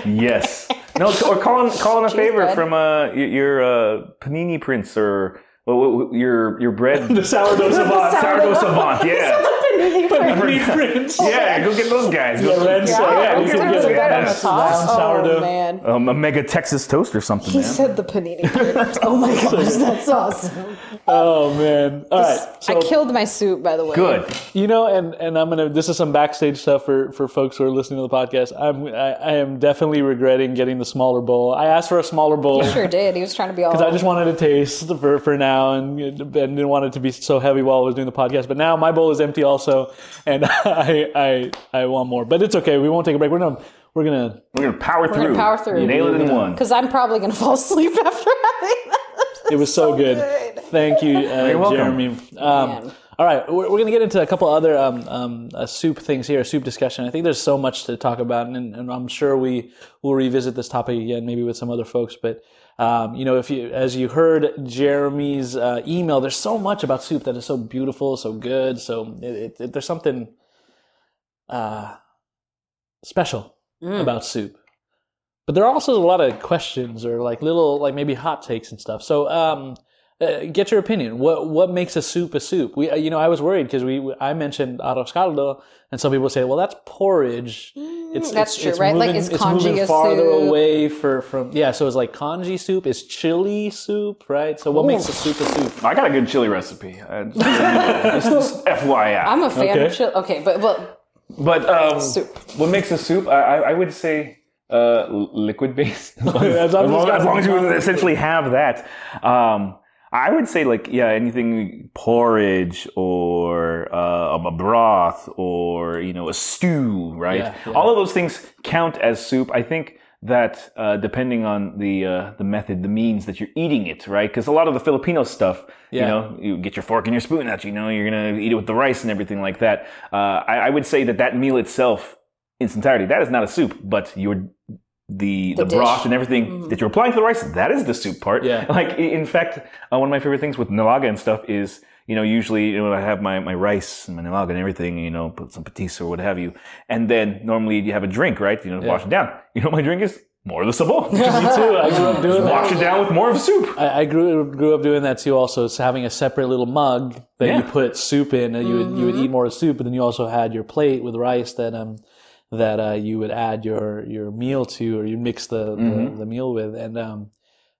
yes. No, or call in, call in a favor bread. from uh, your uh, panini prince or well, w- w- your your bread the sourdough savant. sourdough savant. Yeah. Panini prince. Yeah, go get those guys. Go, Renzo. Yeah, you let's can throw get the a bread on the round Oh sourdough. man. um, a mega Texas toast or something, He man. said the panini prince. Oh my gosh, that's awesome. Oh man! All right, so I killed my soup, by the way. Good. you know, and and I'm gonna. This is some backstage stuff for for folks who are listening to the podcast. I'm I, I am definitely regretting getting the smaller bowl. I asked for a smaller bowl. Sure did. He was trying to be all. because I just wanted to taste for, for now and, and didn't want it to be so heavy while I was doing the podcast. But now my bowl is empty also, and I I I want more. But it's okay. We won't take a break. We're gonna we're gonna We're gonna power we're through. gonna power through. Nail it in one. Because I'm probably gonna fall asleep after having that. It was so, good. good. Thank you, uh, welcome. Jeremy. Um, all right, we're, we're going to get into a couple other um, um, uh, soup things here, soup discussion. I think there's so much to talk about, and, and I'm sure we will revisit this topic again, maybe with some other folks. But um, you know, if you, as you heard Jeremy's uh, email, there's so much about soup that is so beautiful, so good. So it, it, there's something uh, special about soup. But there are also a lot of questions or like little, like maybe hot takes and stuff. So, um, uh, get your opinion. What what makes a soup a soup? We, uh, you know, I was worried because we I mentioned arroz caldo, and some people say, well, that's porridge. It's Mm, that's it's, true, it's right? Like, moving- is it's congee moving farther soup? away for from yeah. So it's like congee soup is chili soup, right? So what makes a soup a soup? I got a good chili recipe. Uh, just, just FYI. I'm a fan Okay. of chili. Okay, but well, but um, Soup. What makes a soup? I, I, I would say uh, liquid based. as, long, As long as as long as you essentially have that. Um, I would say like yeah, anything porridge or uh, a broth or you know a stew, right? Yeah, yeah. All of those things count as soup. I think that uh, depending on the uh, the method, the means that you're eating it, right? Because a lot of the Filipino stuff, you know, you get your fork and your spoon out, you know, you're gonna eat it with the rice and everything like that. Uh, I, I would say that that meal itself, in its entirety, that is not a soup, but your the the, dish. broth and everything that you're applying to the rice, that is the soup part. Yeah. Like in fact, uh, one of my favorite things with nilaga and stuff is, you know, usually you know I have my, my rice and my nilaga and everything, you know, put some patis or what have you, and then normally you have a drink, right? You know, to wash it down. You know, what my drink is more of the sabaw. Me too. I grew up doing that. wash it down with more of soup. I, I grew grew up doing that too. Also, it's having a separate little mug that you put soup in, and you would you would eat more soup, but then you also had your plate with rice that um that uh, you would add your your meal to, or you mix the the, the meal with. And um,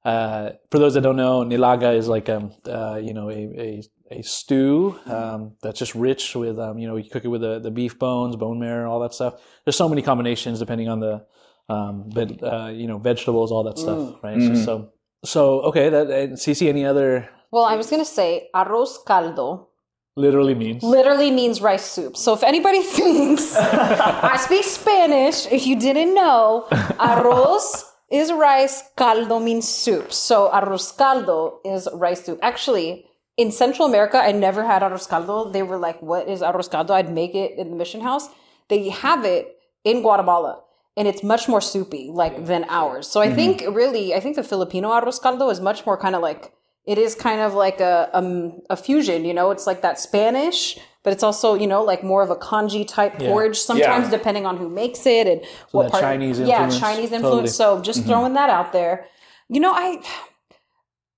uh, for those that don't know, nilaga is like um uh, you know a a, a stew um, that's just rich with um you know you cook it with the, the beef bones, bone marrow, all that stuff. There's so many combinations depending on the um but uh, you know vegetables, all that stuff, right? So, so so okay, that and Cece, any other Well, I was gonna say arroz caldo literally means literally means rice soup. So if anybody thinks I speak Spanish, if you didn't know, arroz is rice, caldo means soup. So arroz caldo is rice soup. Actually, in Central America, I never had arroz caldo. They were like, "What is arroz caldo?" I'd make it in the mission house. They have it in Guatemala. And it's much more soupy, like than ours. So I mm-hmm. think really, I think the Filipino arroz caldo is much more kind of like it is kind of like a um, a fusion, you know. It's like that Spanish, but it's also you know like more of a congee type porridge. Sometimes Yeah. depending on who makes it and what that part. Chinese yeah, influence, Chinese totally. influence. So just throwing that out there. You know, I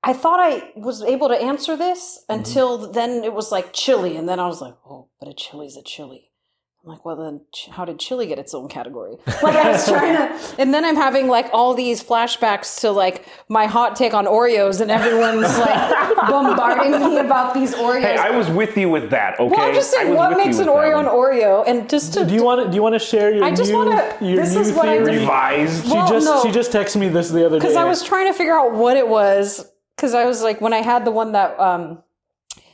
I thought I was able to answer this until then. It was like chili, and then I was like, oh, but a chili's a chili. I'm like, well, then how did chili get its own category? Like, I was trying to, and then I'm having like all these flashbacks to like my hot take on Oreos, and everyone's like bombarding me about these Oreos. Hey, I was with you with that. Okay. well, I'm just saying, what makes an Oreo an Oreo? And just to, Do you want to? Do you want to share your I just new, wanna- your this new is what I theory? did. Revised. She Well, just no. she just texted me this the other day. because I was trying to figure out what it was. Because I was like, when I had the one that um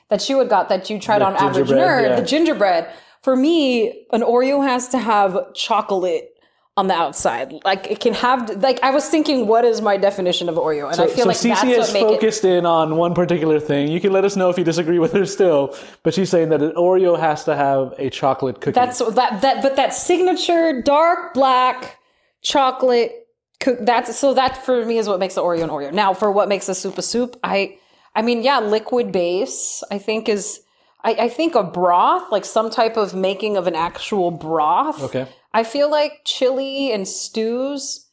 that you had got that you tried The on Average Nerd, yeah. the gingerbread. For me, an Oreo has to have chocolate on the outside. Like it can have. Like I was thinking, what is my definition of Oreo? And So, I feel so like Cece that's is what make it. focused in on one particular thing. You can let us know if you disagree with her still, but she's saying that an Oreo has to have a chocolate cookie. That's that that. But that signature dark black chocolate. cook- That's so that for me is what makes the Oreo an Oreo. Now for what makes a soup a soup, I I mean yeah, liquid base I think is I, I think a broth like some type of making of an actual broth. okay. I feel like chili and stews.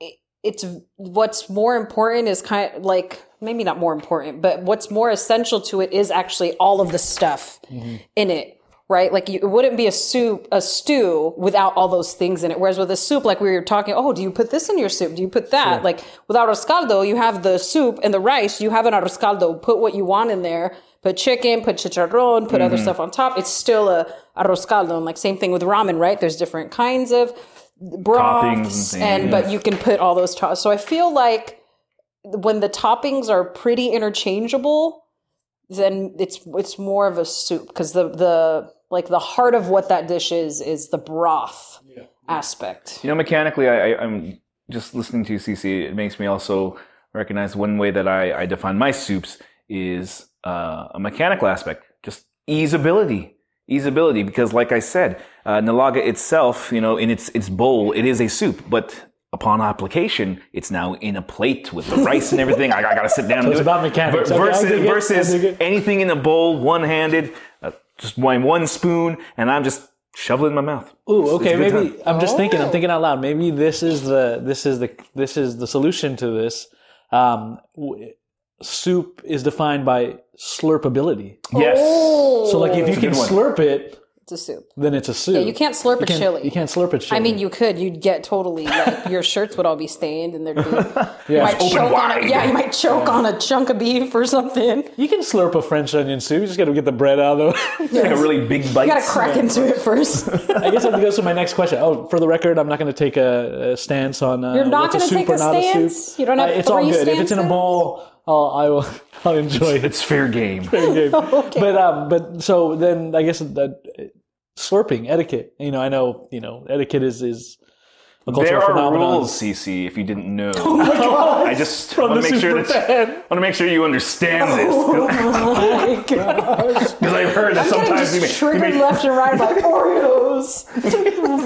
It, it's what's more important is kind of like maybe not more important, but what's more essential to it is actually all of the stuff mm-hmm. in it, right? Like you, it wouldn't be a soup, a stew without all those things in it. Whereas with a soup, like we were talking, oh, do you put this in your soup? Do you put that? Like with arroz caldo, you have the soup and the rice. You have an arroz caldo. Put what you want in there. Put chicken, put chicharron, put other mm-hmm. stuff on top. It's still a arroz caldo. And like same thing with ramen, right? There's different kinds of broths, and and, but you can put all those. To- so I feel like when the toppings are pretty interchangeable, then it's it's more of a soup because the the like the heart of what that dish is is the broth aspect. You know, mechanically, I, I, I'm just listening to you, Cece. It makes me also recognize one way that I, I define my soups is uh, a mechanical aspect, just easeability. Easeability, because like I said, uh, Nilaga itself, you know, in its its bowl, it is a soup, but upon application, it's now in a plate with the rice and everything. I, I got to sit down. and it's it. about mechanics. Ver- Okay, I versus dig it. I versus it. anything in a bowl, one handed, uh, just my one spoon, and I'm just shoveling in my mouth. Ooh, okay. it's a good Maybe time. I'm just thinking. I'm thinking out loud. Maybe this is the this is the this is the solution to this. Um, w- soup is defined by slurpability. Yes. So, like, if you can slurp it, It's a soup. then it's a soup. You can't slurp You a can't- chili. You can't slurp a chili. I mean, you could. You'd get totally like your shirts would all be stained, and there'd be. You might Open choke on wide. a, yeah, you might choke on a chunk of beef or something. you can slurp a French onion soup. You just got to get the bread out of the. Like a really big bite. You gotta crack into it first. I guess that goes to go to my next question. Oh, for the record, I'm not going to take a, a stance on. Uh, You're not gonna take or a stance? soup. You don't have Uh, It's all three good. If it's in a bowl, I'll, I will. I'll enjoy it. It's fair game. game. But um, but so then I guess that uh, slurping etiquette. You know, I know you know etiquette is is a cultural There are phenomenon. rules, Cece, if you didn't know. oh my God. I just want to make sure that fan. want to make sure you understand this Oh my gosh. because I've heard that I'm getting sometimes you just may, you triggered may left and right by Oreos,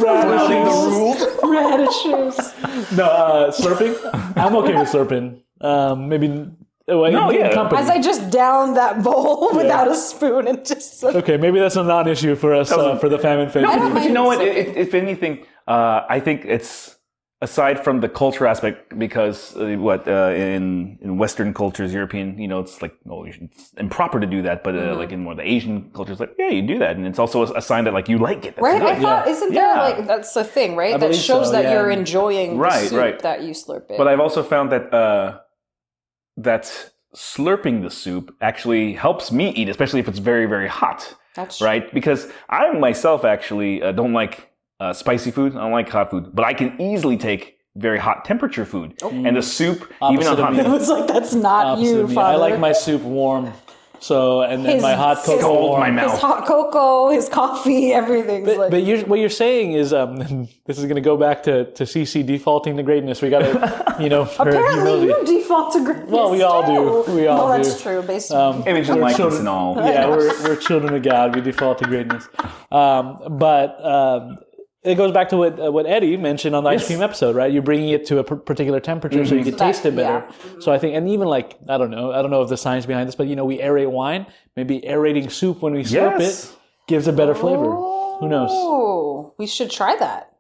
flouting the rules. radishes. No, uh, slurping. I'm okay with slurping. Um, maybe. Well, No, yeah. company. As I just downed that bowl without a spoon and just. okay, maybe that's a non-issue for us uh, for the famine fed. I don't But you know what? If, if anything, uh, I think it's aside from the culture aspect because uh, what uh, in in Western cultures, European, you know, it's like oh, you it's improper to do that. But uh, Mm-hmm. like in more the Asian cultures, like yeah, you do that, and it's also a, a sign that like you like it. That's Right? I good. thought, isn't there Yeah. like, that's the thing, right? That shows so, that yeah. you're enjoying Right, the soup right. that you slurp it. But I've also found that uh, that slurping the soup actually helps me eat, especially if it's very very hot. That's right? Because I myself actually uh, don't like uh, spicy food. I don't like hot food, but I can easily take very hot temperature food. And the soup, even Opposite on hot me. It was like, that's not Opposite you, father. I like my soup warm. So and then His- my hot cocoa cold warm. my His hot cocoa, his coffee, everything. But, like. but you're, what you're saying is, um, this is going to go back to, to Cece defaulting to greatness. We got to, you know, Apparently, humility. you default to greatness. Well, we all do. We all well, do. that's true. Based on Image and We're likeness children. and all. yeah, we're, we're children of God. We default to greatness. Um, but um, it goes back to what uh, what Eddie mentioned on the ice cream episode, right? You're bringing it to a p- particular temperature so you can That- taste it better. yeah. So I think, and even like I don't know, I don't know if the science behind this, but you know, we aerate wine. Maybe aerating soup when we slurp Yes. it gives a better flavor. Who knows? Oh, we should try that.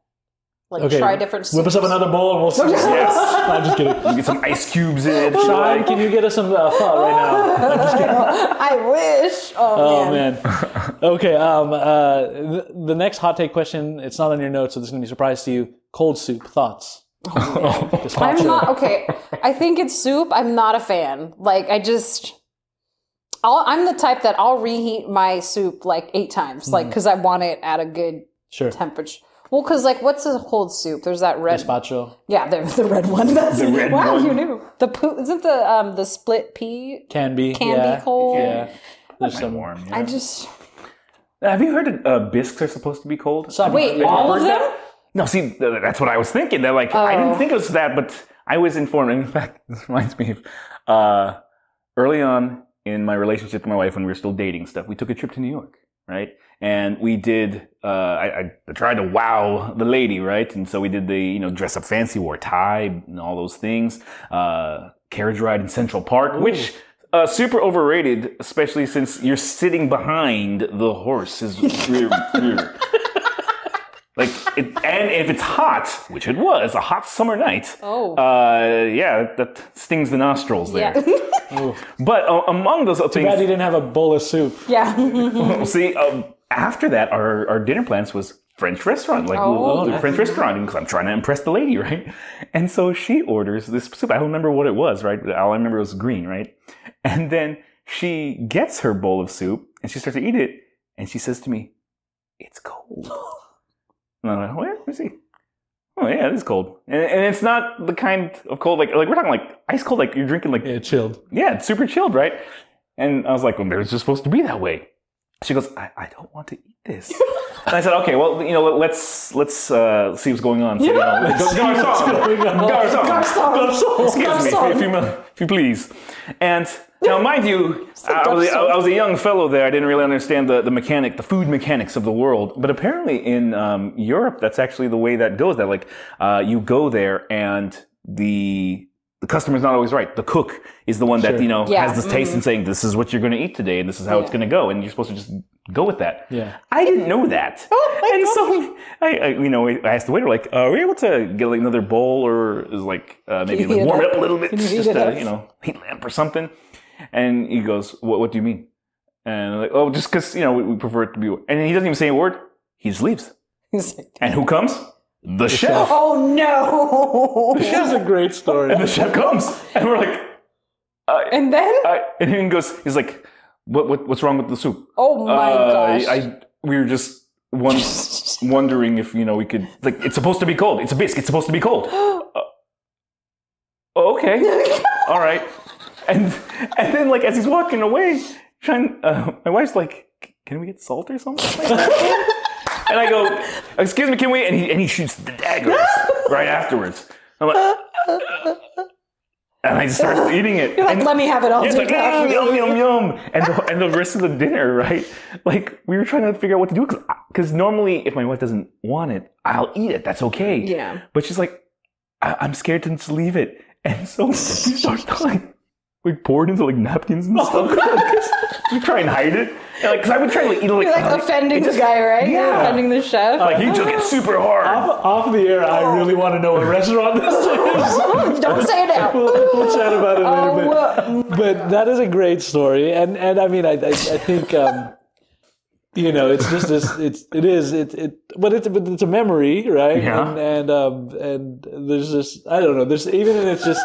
Like Okay, try different. Whip us up another bowl and we'll see. Yes. I'm just kidding. You get some ice cubes in it. Sean, can you get us some uh, pho right now? I wish. Oh, Oh man. man. Okay. Um. Uh. The, the next hot take question. It's not on your notes, so this is gonna be a surprise to you. Cold soup thoughts. Gazpacho. I'm not okay. I think it's soup. I'm not a fan. Like I just, I'll, I'm the type that I'll reheat my soup like eight times, like because I want it at a good Sure. temperature. Well, because like, what's a cold soup? There's that red. Gazpacho. Yeah, the, the red one. That's The red wow, one. you knew. The poo, isn't the um the split pea? Can be. Can yeah. be cold. Yeah. There's some warm. Yeah. I just Have you heard that uh, bisques are supposed to be cold? Some- wait. Yeah. All of Heard them? No, see, that's what I was thinking. That like I Oh. didn't think it was that, but I was informed. In fact, this reminds me of uh, early on in my relationship with my wife when we were still dating and stuff. We took a trip to New York, right? And we did. Uh, I, I tried to wow the lady, right? And so we did the you know dress up fancy, wore a tie, and all those things. Uh, carriage ride in Central Park, which. Uh, super overrated, especially since you're sitting behind the horse. Is like, it, and if it's hot, which it was, a hot summer night. Oh. Uh, yeah, that stings the nostrils there. Yeah. But uh, among those other Glad you things, didn't have a bowl of soup. yeah. see, um, after that, our, our dinner plans was French restaurant, like Oh. the French restaurant, because I'm trying to impress the lady, right? And so she orders this soup. I don't remember what it was, right? All I remember was green, right? And then she gets her bowl of soup and she starts to eat it, and she says to me, "It's cold." And I'm like, "Where? Let me see." Oh yeah, it is cold, and, and it's not the kind of cold like like we're talking like ice cold, like you're drinking like Yeah, chilled. yeah, it's super chilled, right? And I was like, well, maybe it's just supposed to be that way. She goes, I, I don't want to eat this. and I said, okay, well, you know, let's let's uh, see what's going on. So, you know, Garçon, Garçon, excuse me, if you, if you please. And now, mind you, I was, I was a young fellow there. I didn't really understand the, the mechanic, the food mechanics of the world. But apparently, in um, Europe, that's actually the way that goes. That like uh, you go there and the the customer's not always right. The cook is the one that Sure. you know Yeah, has this taste and saying this is what you're going to eat today and this is how it's going to go and you're supposed to just go with that. Yeah. I didn't know that. Oh and so I, I, you know, I asked the waiter like, uh, "Are we able to get like another bowl or is like uh, maybe like, warm it up. up a little bit, Can you heat just it uh, you know, heat lamp or something?" And he goes, "What? What do you mean?" And I'm like, "Oh, just because you know we, we prefer it to be." And he doesn't even say a word. He just leaves. And who comes? The chef. oh no! This is a great story. And the chef comes, and we're like, and then, uh, and he goes, he's like, what, what, what's wrong with the soup? oh my Uh, gosh! I, we were just one, wondering if, you know, we could, like, it's supposed to be cold. It's a bisque. It's supposed to be cold. Uh, okay. All right. And and then like as he's walking away, trying, uh, my wife's like, "Can we get salt or something?" like that?" and I go, "Excuse me, can we?" And he and he shoots the daggers right afterwards. I'm like, and I just start eating it. You're like, And- let me have it all. it's like, "Mm, you." yum, yum, yum. And the, and the rest of the dinner, right? Like, we were trying to figure out what to do. Because normally, if my wife doesn't want it, I'll eat it. That's okay. Yeah. But she's like, I- I'm scared to just leave it. And so we starts like, like pour it into like napkins and stuff. you try and hide it. And like, because I would try to like, eat it like, You're like uh, offending it the just- guy, right? You're Yeah. offending the chef. Like, he took it super hard. Off, off the air, I really want to know what restaurant this is. Don't say it out. we'll, we'll chat about it later. Oh, but, but that is a great story, and and I mean, I I, I think. Um, you know, it's just this. It's it is it it, but it's but it's a memory, right? Yeah. And and um and there's just I don't know. There's even and it's just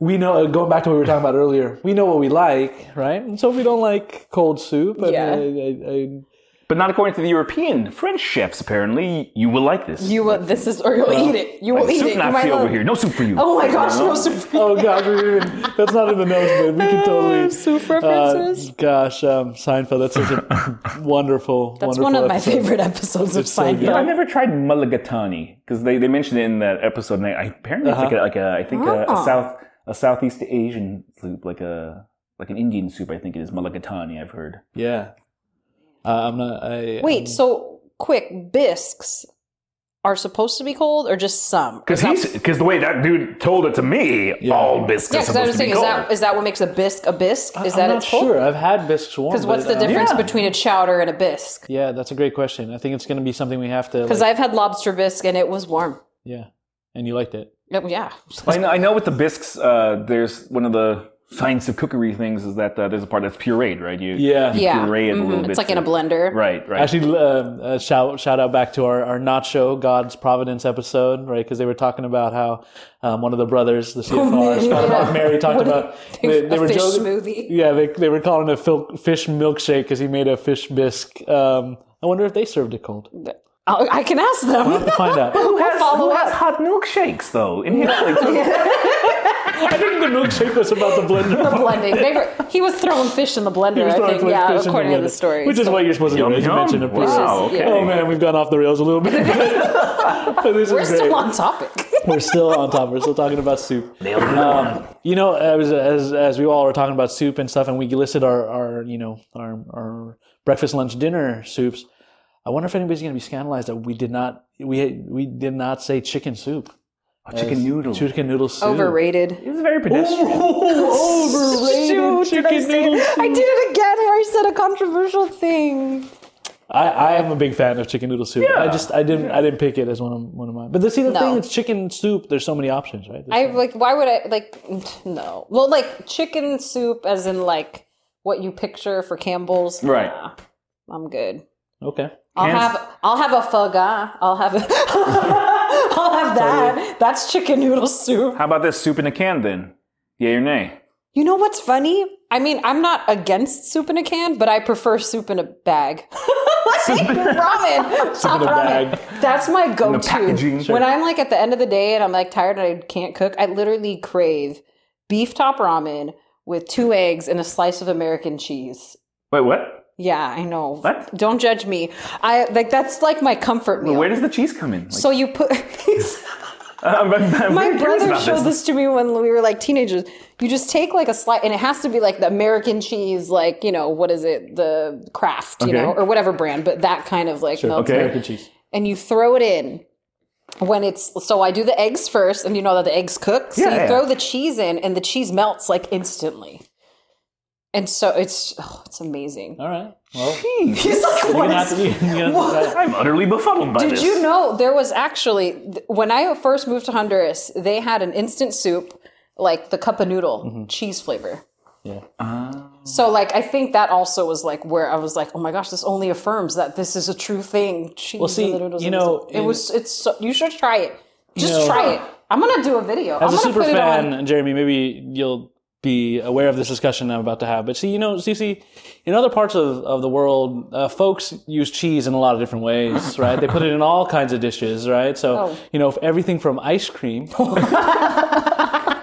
we know going back to what we were talking about earlier. We know what we like, right? And so if we don't like cold soup, I Yeah. mean, I, I, I, But not according to the European French chefs, apparently. You will like this. You will. This is, or you'll eat it. You will Like, eat soup it. You Nazi over love- here. No soup for you. Oh my gosh, You know? no soup. oh gosh, we're even, that's not in the notes, but we can totally. soup Uh, references. gosh, um, Seinfeld. That's such a wonderful. That's wonderful one of my favorite episodes of so I Seinfeld. never tried mulligatawny because they, they mentioned it in that episode. And I, I apparently it's like a, like a I think a, a Oh. south a southeast Asian soup, like a like an Indian soup. I think it is mulligatawny. I've heard. Yeah. Uh, I'm not. I, Wait, so quick, bisques are supposed to be cold or just some? Because he's because the way that dude told it to me, all biscuits Yeah, are because I supposed was to be saying, is that is that what makes a bisque a bisque? Is I'm that not it's cold? sure. I've had bisques warm. Because what's the uh, difference yeah. between a chowder and a bisque? Yeah, that's a great question. I think it's going to be something we have to. Because like- I've had lobster bisque and it was warm. yeah, and you liked it. Oh, yeah. I know, I know with the bisques, uh, there's one of the science of cookery things is that uh, there's a part that's pureed, right? You Yeah. you Yeah. puree it a Mhm. little bit. It's like in a blender. Right, right. Actually, uh, uh, shout shout out back to our our not show God's Providence episode, right? Because they were talking about how um, one of the brothers, the CFR, Scott and Mark Mary, talked about they, they a were fish joking. smoothie. Yeah, they they were calling it a fil- fish milkshake because he made a fish bisque. Um, I wonder if they served it cold. I'll, I can ask them. We'll have to find out. who has, follow who has hot milkshakes though? In here, like, I think the milkshake was about the blender. the blending. They were, he was throwing fish in the blender, I think. Yeah, in the according to blender, the story. Which is So what you're supposed to do, Yum, as you yum. mentioned in. Wow, okay. Oh man, we've gone off the rails a little bit. but this We're is great. still on topic. We're still on top. We're still talking about soup. Um, you know, as, as as we all were talking about soup and stuff, and we listed our our you know our our breakfast, lunch, dinner soups. I wonder if anybody's going to be scandalized that we did not we we did not say chicken soup. chicken noodle. Chicken noodle soup. Overrated. It was very pedestrian. Overrated oh, oh, oh, Shoot, did I, chicken say noodle it? I did it again where I said a controversial thing. I, I am a big fan of chicken noodle soup. Yeah. I just I didn't I didn't pick it as one of one of mine. But the see the No. thing, it's chicken soup. There's so many options, right? I There's- like. Why would I like? No. Well, like chicken soup, as in like what you picture for Campbell's. Right. Nah, I'm good. okay. I'll have I'll have a foie I'll have a I'll have that. That's chicken noodle soup. How about this soup in a can then? Yay or nay? You know what's funny? I mean, I'm not against soup in a can, but I prefer soup in a bag. like ramen, ramen. bag. That's my go-to. When I'm like at the end of the day and I'm like tired and I can't cook, I literally crave beef top ramen with two eggs and a slice of American cheese. Wait, what? Yeah, I know. What? Don't judge me. I like that's like my comfort meal. Where does the cheese come in? Like, so you put I'm- I'm- I'm My brother showed this to me when we were like teenagers. You just take like a slice, and it has to be like the American cheese, like you know what is it, the Kraft, you Okay. know, or whatever brand, but that kind of like milk. Okay. American cheese. And you throw it in when it's so. I do the eggs first, and you know that the eggs cook. So Yeah, you yeah. throw the cheese in, and the cheese melts like instantly. And so it's oh, it's amazing. All right. Well, He's like, you're what gonna to be. You're gonna I'm utterly befuddled by Did this. Did you know there was actually when I first moved to Honduras, they had an instant soup like the cup of noodle mm-hmm. cheese flavor. yeah. Ah. So like I think that also was like where I was like, oh my gosh, this only affirms that this is a true thing. Cheese Well, see, in noodles. you know, it in- was it's so, you should try it. Just know- try it. I'm gonna do a video. As I'm a super fan. Jeremy, maybe you'll be aware of this discussion I'm about to have. But see, you know, Cece, in other parts of, of the world, uh, folks use cheese in a lot of different ways, right? They put it in all kinds of dishes, right? So, Oh. you know, everything from ice cream.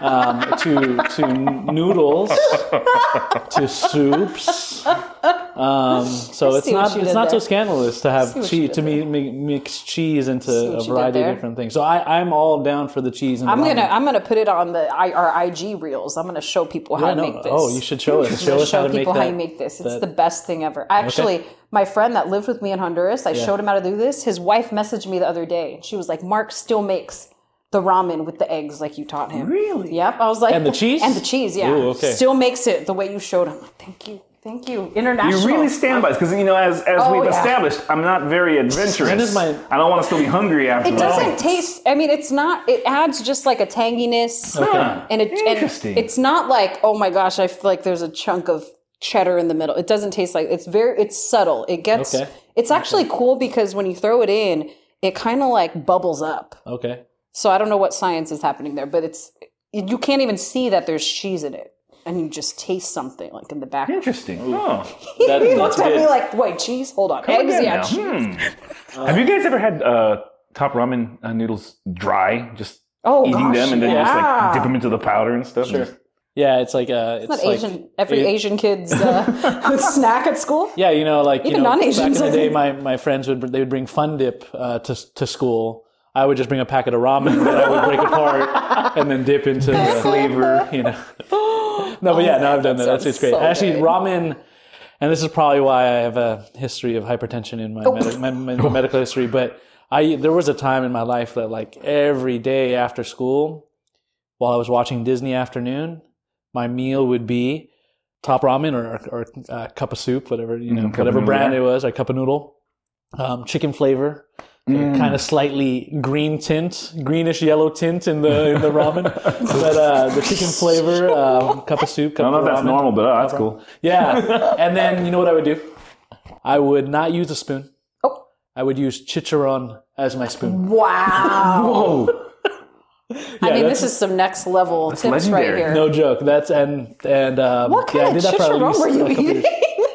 um, to to noodles, to soups. Um, so it's not it's did not so scandalous to have cheese to me mi- mix cheese into a variety of different things. So I, I'm all down for the cheese. And I'm the gonna ramen. I'm gonna put it on the I, our IG reels. I'm gonna show people how I to know. make this. Oh, you should show us. I'm Show gonna us how show to make people that. how you make this. It's that- the best thing ever. Actually, my friend that lived with me in Honduras, I showed him how to do this. His wife messaged me the other day. She was like, "Mark still makes the ramen with the eggs like you taught him." Really? Yep. I was like, And the cheese? and the cheese. Yeah. Ooh, okay. Still makes it the way you showed him. Thank you. Thank you. International. You really stand by this because you know, as as Oh, we've yeah. established, I'm not very adventurous. When is my- I don't want to still be hungry after. It doesn't taste. I mean, it's not. It adds just like a tanginess, Okay. and it Interesting. and it's not like oh my gosh, I feel like there's a chunk of cheddar in the middle. It doesn't taste like it's very. It's subtle. It gets. Okay. It's actually cool because when you throw it in, it kind of like bubbles up. Okay. So I don't know what science is happening there, but it's you can't even see that there's cheese in it, and you just taste something like in the back. Interesting. Oh. That, He that's looked at good. me like, "Wait, cheese? Hold on, eggs? Again Yeah, now. cheese." Hmm. Have you guys ever had uh, top ramen uh, noodles dry, just Oh eating gosh, them, and then you just like yeah. dip them into the powder and stuff? Sure. Yeah, it's like uh, it's Not like Asian. Every it- Asian kid's uh, snack at school. Yeah, you know, like you Even know, back in non-Asians, the I day, think. my, my friends would they would bring Fun Dip uh, to to school. I would just bring a packet of ramen that I would break apart and then dip into the flavor. You know. No, but yeah, no, I've done that. That's sounds it's great. so Actually, good. ramen, and this is probably why I have a history of hypertension in my, Oh. medi- my, my medical history. But I there was a time in my life that like every day after school, while I was watching Disney Afternoon, my meal would be top ramen or or uh, cup of soup, whatever you know, Mm, whatever brand yeah. it was, or cup of noodle, um, chicken flavor. Mm. Kind of slightly green tint, greenish yellow tint in the in the ramen, but uh, the chicken flavor, um, cup of soup. Cup I don't know if that's ramen. normal, but uh, that's cool. Yeah, and then you know what I would do? I would not use a spoon. Oh. I would use chicharron as my spoon. Wow. I Yeah, mean, this is some next level tips right here. No joke. That's and and um, What yeah, I kind did of that chicharron least were you eating?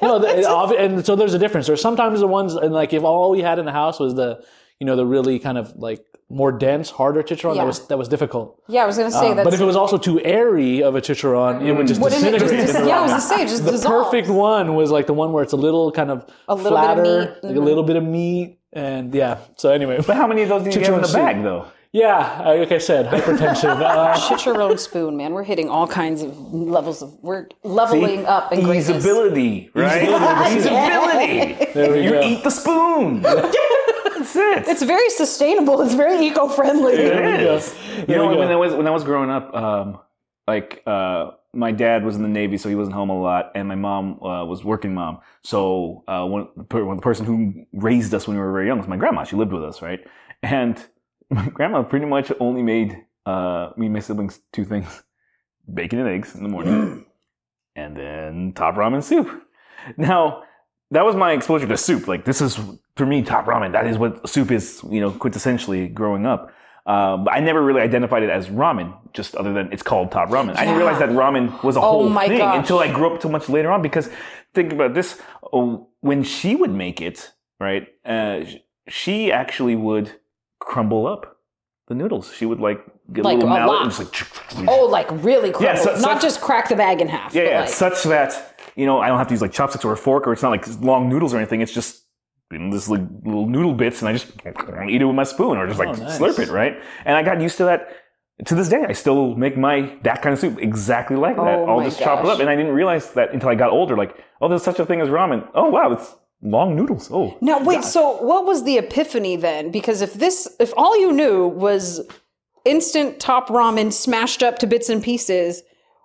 No, the, it and so there's a difference. There's sometimes the ones and like if all we had in the house was the you know the really kind of like more dense, harder chicharron Yeah. that was that was difficult. Yeah, I was gonna say Um, that's. but if it was also too airy of a chicharron, it would just wouldn't it disintegrate. just, in yeah, I was gonna say, it just the dissolves. perfect one was like the one where it's a little kind of A little bit of flatter, meat. Mm-hmm. like a little bit of meat, and yeah. So anyway, But how many of those do you get in Chicharron the soup. bag, though? yeah, like I said, hypertension. Uh, Chicharron spoon, man. We're hitting all kinds of levels of. We're leveling up in greatness. Easeability, right? Easeability. there we You go. eat the spoon. That's it. It's very sustainable. It's very eco-friendly. It is. You know, when I was when I was growing up, um, like uh, my dad was in the Navy, so he wasn't home a lot, and my mom uh, was working mom. So uh, one, one the person who raised us when we were very young was my grandma. She lived with us, right? And my grandma pretty much only made uh, me and my siblings two things: bacon and eggs in the morning, and then top ramen soup. Now that was my exposure to soup. Like this is for me top ramen. That is what soup is. You know, quintessentially growing up. Um, but I never really identified it as ramen, just other than it's called top ramen. I didn't realize that ramen was a whole Oh my thing gosh. until I grew up too much later on. Because think about this: oh, when she would make it, right? Uh, she actually would crumble up the noodles. She would like get Like a little a mallet lot. and just like Oh, like really crumbled. so- Not such- just crack the bag in half. yeah, yeah, like, such that you know I don't have to use like chopsticks or a fork, or it's not like long noodles or anything. It's just you know, this like little noodle bits, and I just eat it with my spoon or just like Oh, nice. slurp it, right? And I got used to that. To this day, I still make my that kind of soup exactly like that. Oh I'll just chop it up, and I didn't realize that until I got older. Like, oh, there's such a thing as ramen. Oh, wow, it's long noodles. Oh, Now wait, so what was the epiphany then? Because if this, if all you knew was instant top ramen smashed up to bits and pieces,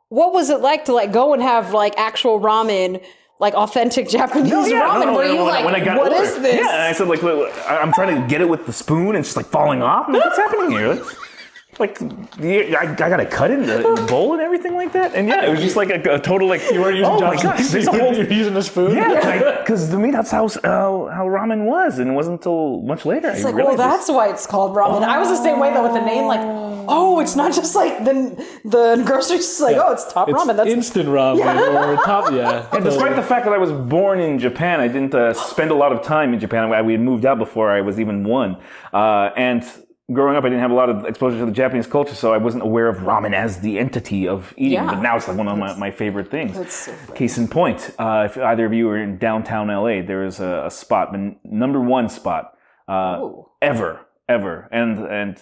what was it like to like go and have like actual ramen, like authentic Japanese No, yeah, ramen? no, no, you when like, when I got what is this? Yeah, and I said like, look, look, I'm trying to get it with the spoon, and it's just like falling off. Like, What's happening here? Like, like yeah, I, I got to cut it in the, in the bowl and everything like that. And yeah, it was just like a, a total like. You weren't using oh my chopsticks. gosh, there's a whole You're using a spoon. yeah, because to me that's how uh, how ramen was, and it wasn't until much later It's I like, well, realized. that's why it's called ramen. I was the same way though with the name. Like, oh, it's not just like the the grocery. It's like, oh, it's top It's ramen. That's instant ramen or top. Yeah. And despite the fact that I was born in Japan, I didn't uh, spend a lot of time in Japan. I- We had moved out before I was even one, uh, and growing up, I didn't have a lot of exposure to the Japanese culture, so I wasn't aware of ramen as the entity of eating. Yeah. But now it's like one of my, my favorite things. That's so funny. Case in point, uh, if either of you are in downtown LA, there is a, a spot, the number one spot uh, ever, ever, and and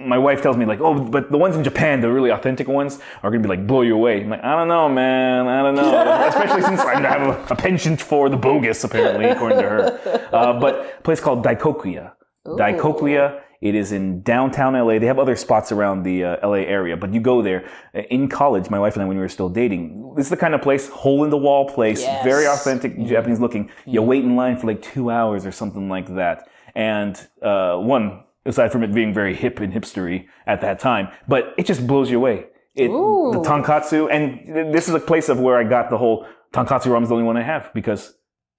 my wife tells me like, oh, but the ones in Japan, the really authentic ones, are gonna be like blow you away. I'm like, I don't know, man, I don't know. Especially since I have a, a penchant for the bogus, apparently, according to her. Uh, but a place called Daikokuya. Daikokuya. It is in downtown LA. They have other spots around the uh, LA area, but you go there uh, in college. My wife and I, when we were still dating, this is the kind of place, hole in the wall place, Yes. very authentic Japanese looking. You wait in line for like two hours or something like that. And uh, one, aside from it being very hip and hipstery at that time, but it just blows you away. It, the tonkatsu, and this is a place of where I got the whole tonkatsu ramen is the only one I have because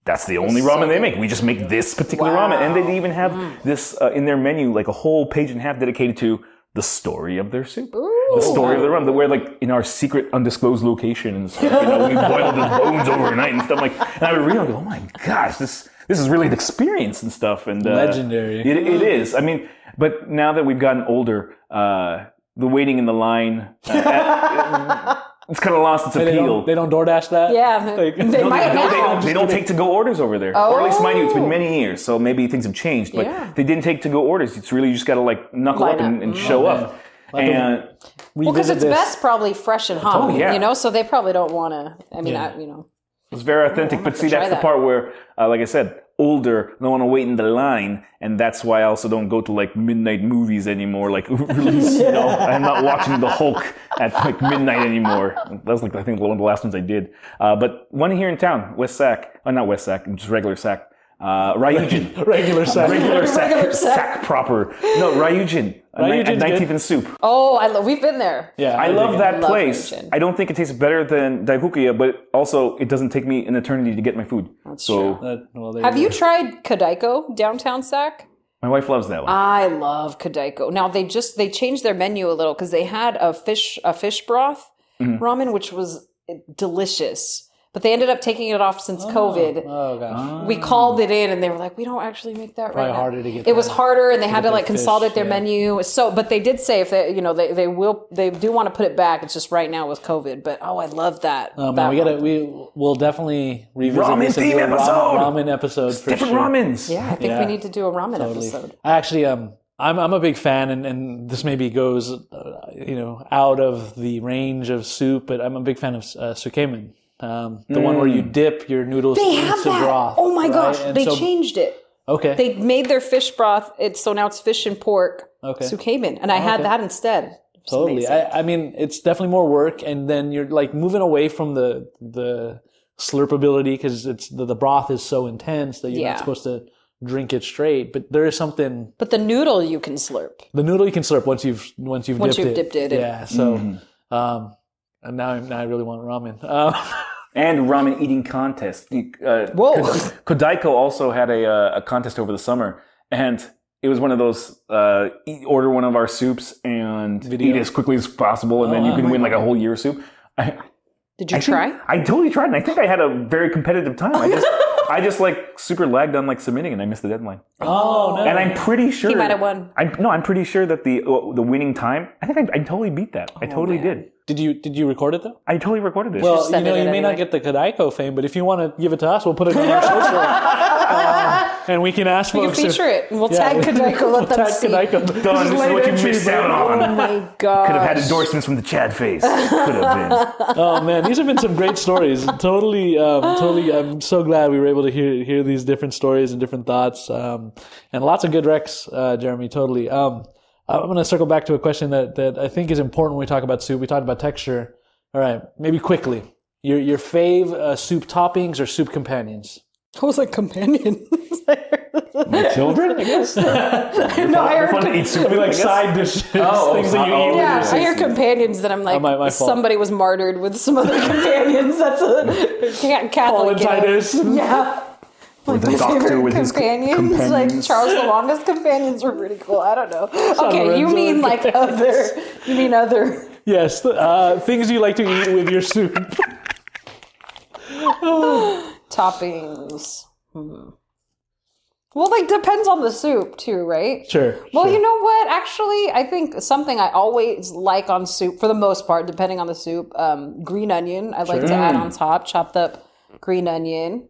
that's the only ramen they make. We just make this particular ramen, and they even have this uh, in their menu, like a whole page and a half dedicated to the story of their soup, the story of the ramen. We're like in our secret undisclosed location and stuff, you know, we boiled the bones overnight and stuff like. And I would read, go, oh my gosh, this this is really an experience and stuff. And uh, Legendary. It, it is. I mean, but now that we've gotten older, uh, the waiting in the line. Uh, it's kind of lost its They appeal. don't, they don't DoorDash that? Yeah, Like- they No, might they, no, they don't. They don't take to-go orders over there, or at least mind you, it's been many years, so maybe things have changed. But Yeah. they didn't take to-go orders. It's really you just got to like knuckle Line up and, and show up. And Well, because it's this. best probably fresh and hot, Oh, yeah. you know. So they probably don't want to. I mean, Yeah. I, you know, it's very authentic. But see, try that's the part where, uh, like I said, older, I don't want to wait in the line, and that's why I also don't go to like midnight movies anymore. Like release, you know, I'm not watching the Hulk at like midnight anymore. That was like I think one of the last ones I did. Uh, but one here in town, West Sac, uh, not West Sac, just regular Sac. Uh, Ryujin. Regular size. regular sack, Regular sack. sack proper. No, Ryujin. uh, ni- Ryujin's at 19th good. and Soup. oh, I love. We've been there. Yeah, I love that Love place. Ryujin. I don't think it tastes better than Daikokuya, but also it doesn't take me an eternity to get my food. so That- well, there Have you you tried Kodaiko downtown Sac? my wife loves that one. I love Kodaiko. Now they just they changed their menu a little because they had a fish a fish broth Mm-hmm. ramen which was delicious, but they ended up taking it off since COVID. Oh, gosh. we called it in and they were like, we don't actually make that Probably right now. harder to get It was harder and they had to their like fish, consolidate their yeah. menu. So, but they did say if they, you know, they, they will, they do want to put it back. It's just right now with COVID, but oh, I love that. Oh, man, that we gotta. one. We will definitely revisit Ramen this theme do a episode! Ramen episode for Different sure. ramens. Yeah, I think Yeah. we need to do a ramen Totally. episode. I actually um I'm I'm a big fan and, and this maybe goes uh, you know out of the range of soup, but I'm a big fan of uh, tsukemen. Um, the one where you dip your noodles They into have broth. oh my right? gosh, And they so- changed it. Okay. They made their fish broth. It's so now it's fish and pork. Okay. Tsukemen, and I had Okay. that instead. Totally. I, I mean, it's definitely more work, and then you're like moving away from the the slurpability because it's the, the broth is so intense that you're Yeah. not supposed to drink it straight. But there is something but the noodle you can slurp. the noodle you can slurp once you've once you've Once dipped you've it. dipped it in. Yeah. So, Mm-hmm. um, and now I- now I really want ramen. Um, And ramen eating contest. Uh, Whoa. Kodaiko also had a, uh, a contest over the summer, and it was one of those uh, eat, order one of our soups and Video. eat as quickly as possible, and then you can win like a whole year of soup. I, Did you I think- try? I totally tried, and I think I had a very competitive time. I just, I just like super lagged on like submitting, and I missed the deadline. oh no! And I'm pretty sure he might have won. I'm no, I'm pretty sure that the uh, the winning time. I think I, I totally beat that. I totally did. Did you did you record it though? I totally recorded this. Well, you send know, you in may not get the Kodaiko fame, but if you want to give it to us, we'll put it on our social, um, and we can ask We folks. if- feature it. We'll Yeah, tag Kodaiko. we'll Let them tag see. Kodaiko. Done. This is what you missed out on. Oh my god! Could have had endorsements from the Chad face. Could have been. Oh man, these have been some great stories. Totally, um, totally. I'm so glad we were able to hear hear these different stories and different thoughts, um, and lots of good recs, uh, Jeremy. Totally. Um, I'm going to circle back to a question that that I think is important when we talk about soup. We talked about texture. All right, maybe quickly. Your your fave uh, soup toppings or soup companions? I was like companion. Children, I guess. no, I heard Fun to eat soup. Like side dishes, Oh, things that you oh, eat. with Yeah, your I hear companions that I'm like, Oh, my- my somebody was martyred with some other companions. That's a ca- Catholic. you. Yeah. Like the my doctor favorite with his co- companions, like. Charles the Longest companions were pretty cool. I don't know. Okay, you mean like companions. other? You mean other? Yes, uh, things you like to eat with your soup. toppings. Hmm. Well, like depends on the soup too, right? Sure. Well, sure. you know what? Actually, I think something I always like on soup, for the most part, depending on the soup, um, green onion. I like to add on top, chopped up green onion,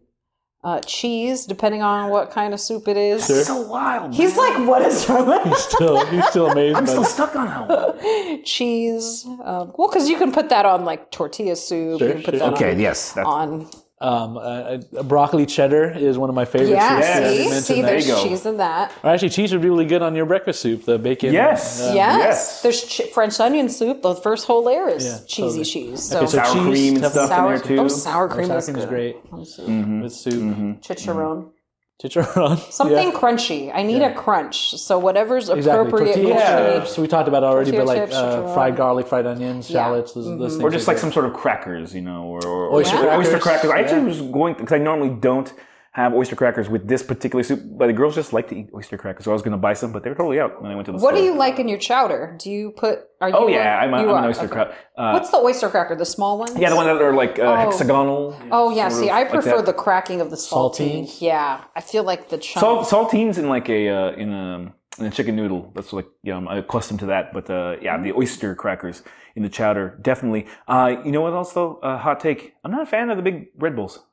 uh, cheese, depending on what kind of soup it is. So wild. He's like, what is wrong with still, he's still amazed. I'm still stuck on that cheese? Um, well, because you can put that on like tortilla soup. you can put that Okay, on, yes. That's, on Um, uh, uh, broccoli cheddar is one of my favorite yeah. soups. Yes. See, see, that. there's There cheese in that. Or Actually, cheese would be really good on your breakfast soup. The bacon. Yes. uh, Yes. yes. There's ch- French onion soup. The first whole layer is Yeah, cheesy totally. cheese. So, Okay, so Sour cheese, cream and definitely. stuff in sour, there too. oh, sour cream Sour is cream good. is great on soup. with soup. Chicharron. Chicharron. Something Yeah. crunchy. I need a crunch. So whatever's Exactly. appropriate. Tortilla culturally- chips. We talked about it already, but like chips, uh, fried garlic, fried onions, Yeah. shallots, those, those things. or just like that. some sort of crackers, you know, or, or Oyster or crackers. oyster crackers. I actually Yeah. was going because I normally don't have oyster crackers with this particular soup, but the girls just like to eat oyster crackers, so I was going to buy some, but they were totally out when I went to the What store. do you like in your chowder? Do you put? Are you? Oh yeah, I'm, a, you I'm an oyster okay. cracker. Uh, What's the oyster cracker? The small ones? yeah, the ones that are like uh, hexagonal. Oh yeah. See, I prefer that. the cracking of the saltine. Saltines? Yeah, I feel like the chunk. Salt, saltines in like a uh, in a in a chicken noodle. That's like you know, I'm accustomed to that. But uh, yeah, the oyster crackers in the chowder definitely. Uh, you know what else though? Uh, hot take. I'm not a fan of the big bread bowls.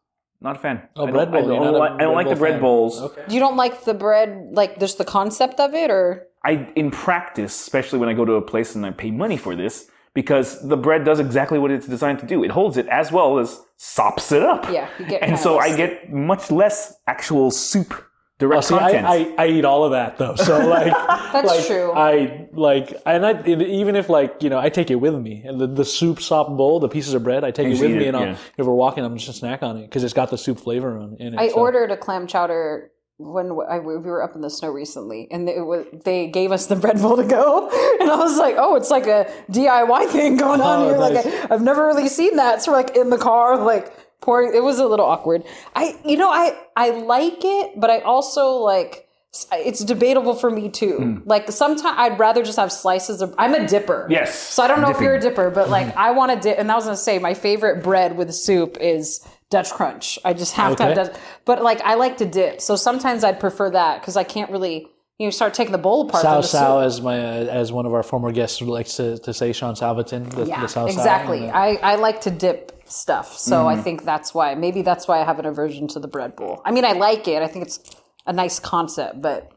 Not a fan. Oh, I bread bowl. I don't, You're not a like, I don't like the bread fan. bowls. Okay. you don't like the bread, like just the concept of it, or I in practice, especially when I go to a place and I pay money for this, because the bread does exactly what it's designed to do. It holds it as well as sops it up. Yeah, you get and so I get much less actual soup direct Well, see, content. I, I, I eat all of that though. So like, That's like, true. I like, and I even if like you know, I take it with me, and the, the soup sop bowl, the pieces of bread, I take it with me, it, and I'll, yeah. if we're walking, I'm just a snack on it because it's got the soup flavor on in it. I so. Uh, ordered a clam chowder when I, we were up in the snow recently, and it was, they gave us the bread bowl to go, and I was like, "Oh, it's like a DIY thing going on Oh, here. nice. Like I, I've never really seen that." So we're like in the car, like pouring. It was a little awkward. I, you know, I I like it, but I also like. It's debatable for me too. Hmm. Like sometimes I'd rather just have slices of. I'm a dipper. Yes, So I don't know if you're a dipper, but like Hmm. I want to dip. And I was gonna say my favorite bread with soup is Dutch Crunch. I just have to have Okay. Dutch. But like I like to dip, so sometimes I'd prefer that because I can't really. You know, start taking the bowl apart. Sao Sao, as my uh, as one of our former guests likes to, to say, Sean Salvaton, the, Yeah, the exactly. uh, I, I like to dip stuff, so Mm-hmm. I think that's why. Maybe that's why I have an aversion to the bread bowl. I mean, I like it. I think it's a nice concept, but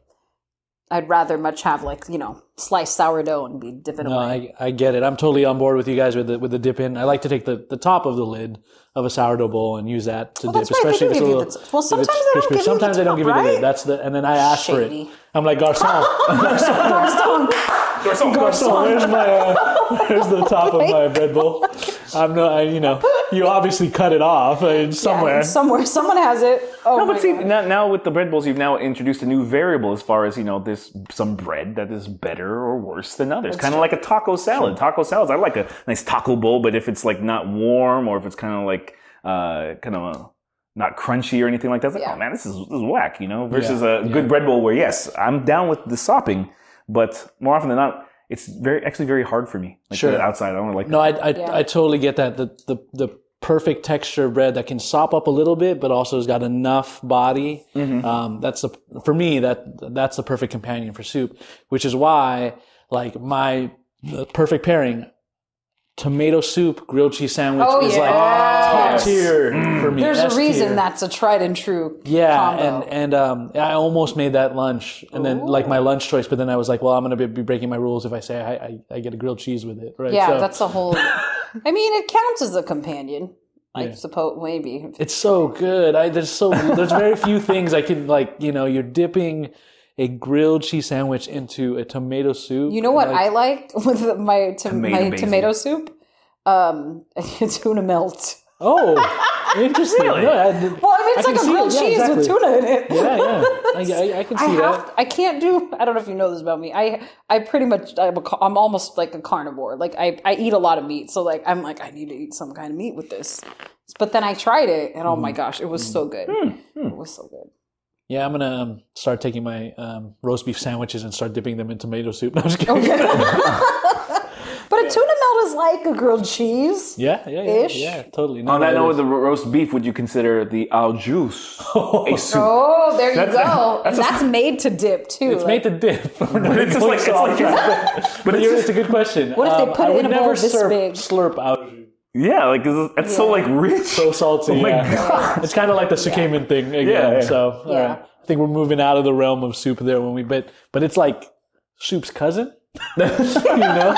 I'd rather much have like you know sliced sourdough and be dipping No, away. I, I get it. I'm totally on board with you guys with the with the dip in. I like to take the, the top of the lid of a sourdough bowl and use that to Well, dip, that's why they especially if it's a little. the well, sometimes they don't crispy. give you the Sometimes they don't top, give you the lid. That's the and then I ask for it. I'm like garçon, garçon. Where's my uh, where's the top of my bread bowl? I'm not. I, you know, you obviously cut it off uh, somewhere. Yeah, somewhere, someone has it. Oh No, my but see, now, now with the bread bowls, you've now introduced a new variable as far as you know. There's some bread that is better or worse than others. Kind of like a taco salad. Taco salads, I like a nice taco bowl, but if it's like not warm or if it's kind of like uh, kind of a, not crunchy or anything like that, it's like, Yeah. oh man, this is, this is whack, you know. Versus Yeah, a good bread bowl where yes, I'm down with the sopping, but more often than not, it's very actually very hard for me. Like Sure. the outside, I don't like. No, I I, Yeah. I totally get that. The, the the perfect texture of bread that can sop up a little bit, but also has got enough body. Mm-hmm. Um, that's the for me that that's the perfect companion for soup. Which is why like my the perfect pairing. Tomato soup, grilled cheese sandwich Oh, is like yes. top tier for me. There's a reason that's a tried and true. Yeah, combo. and and um, I almost made that lunch, and then like my lunch choice, but then I was like, well, I'm gonna be, be breaking my rules if I say I, I, I get a grilled cheese with it, right? yeah, So- that's a whole. I mean, it counts as a companion. I suppose maybe. It's so good. I there's so there's very few things I can like. You know, you're dipping a grilled cheese sandwich into a tomato soup. You know what like, I like with my to, Tomato my basil. tomato soup? Um, tuna melt. Oh, interesting. Really? No, I did- Well, I mean, it's I like a grilled. Yeah, cheese exactly. with tuna in it. Yeah, yeah. I, I, I can I see have. that. I can't do. I don't know if you know this about me. I I pretty much. I'm, a, ca- I'm almost like a carnivore. Like I I eat a lot of meat. So like I'm like I need to eat some kind of meat with this. But then I tried it, and oh Mm. my gosh, it was so good. It was so good. Yeah, I'm gonna um, start taking my um, roast beef sandwiches and start dipping them in tomato soup. No, I'm just kidding. But But a tuna melt is like a grilled cheese. Yeah, yeah, yeah, Ish. yeah, totally. On that note, is. with the roast beef, would you consider the au jus a soup? Oh, there you That's- go. that's and a- that's made to dip too. it's made to dip. but it's just like- it's like- but you're, it's a good question. What if they Um, put I it would in a bowl never this slurp, big? slurp out. Yeah, like it's, it's so like rich. So salty. Oh my yeah. God. It's kind of like the Tsukemen thing again. Yeah, yeah. So Yeah. right. I think we're moving out of the realm of soup there when we but but it's like soup's cousin. you know,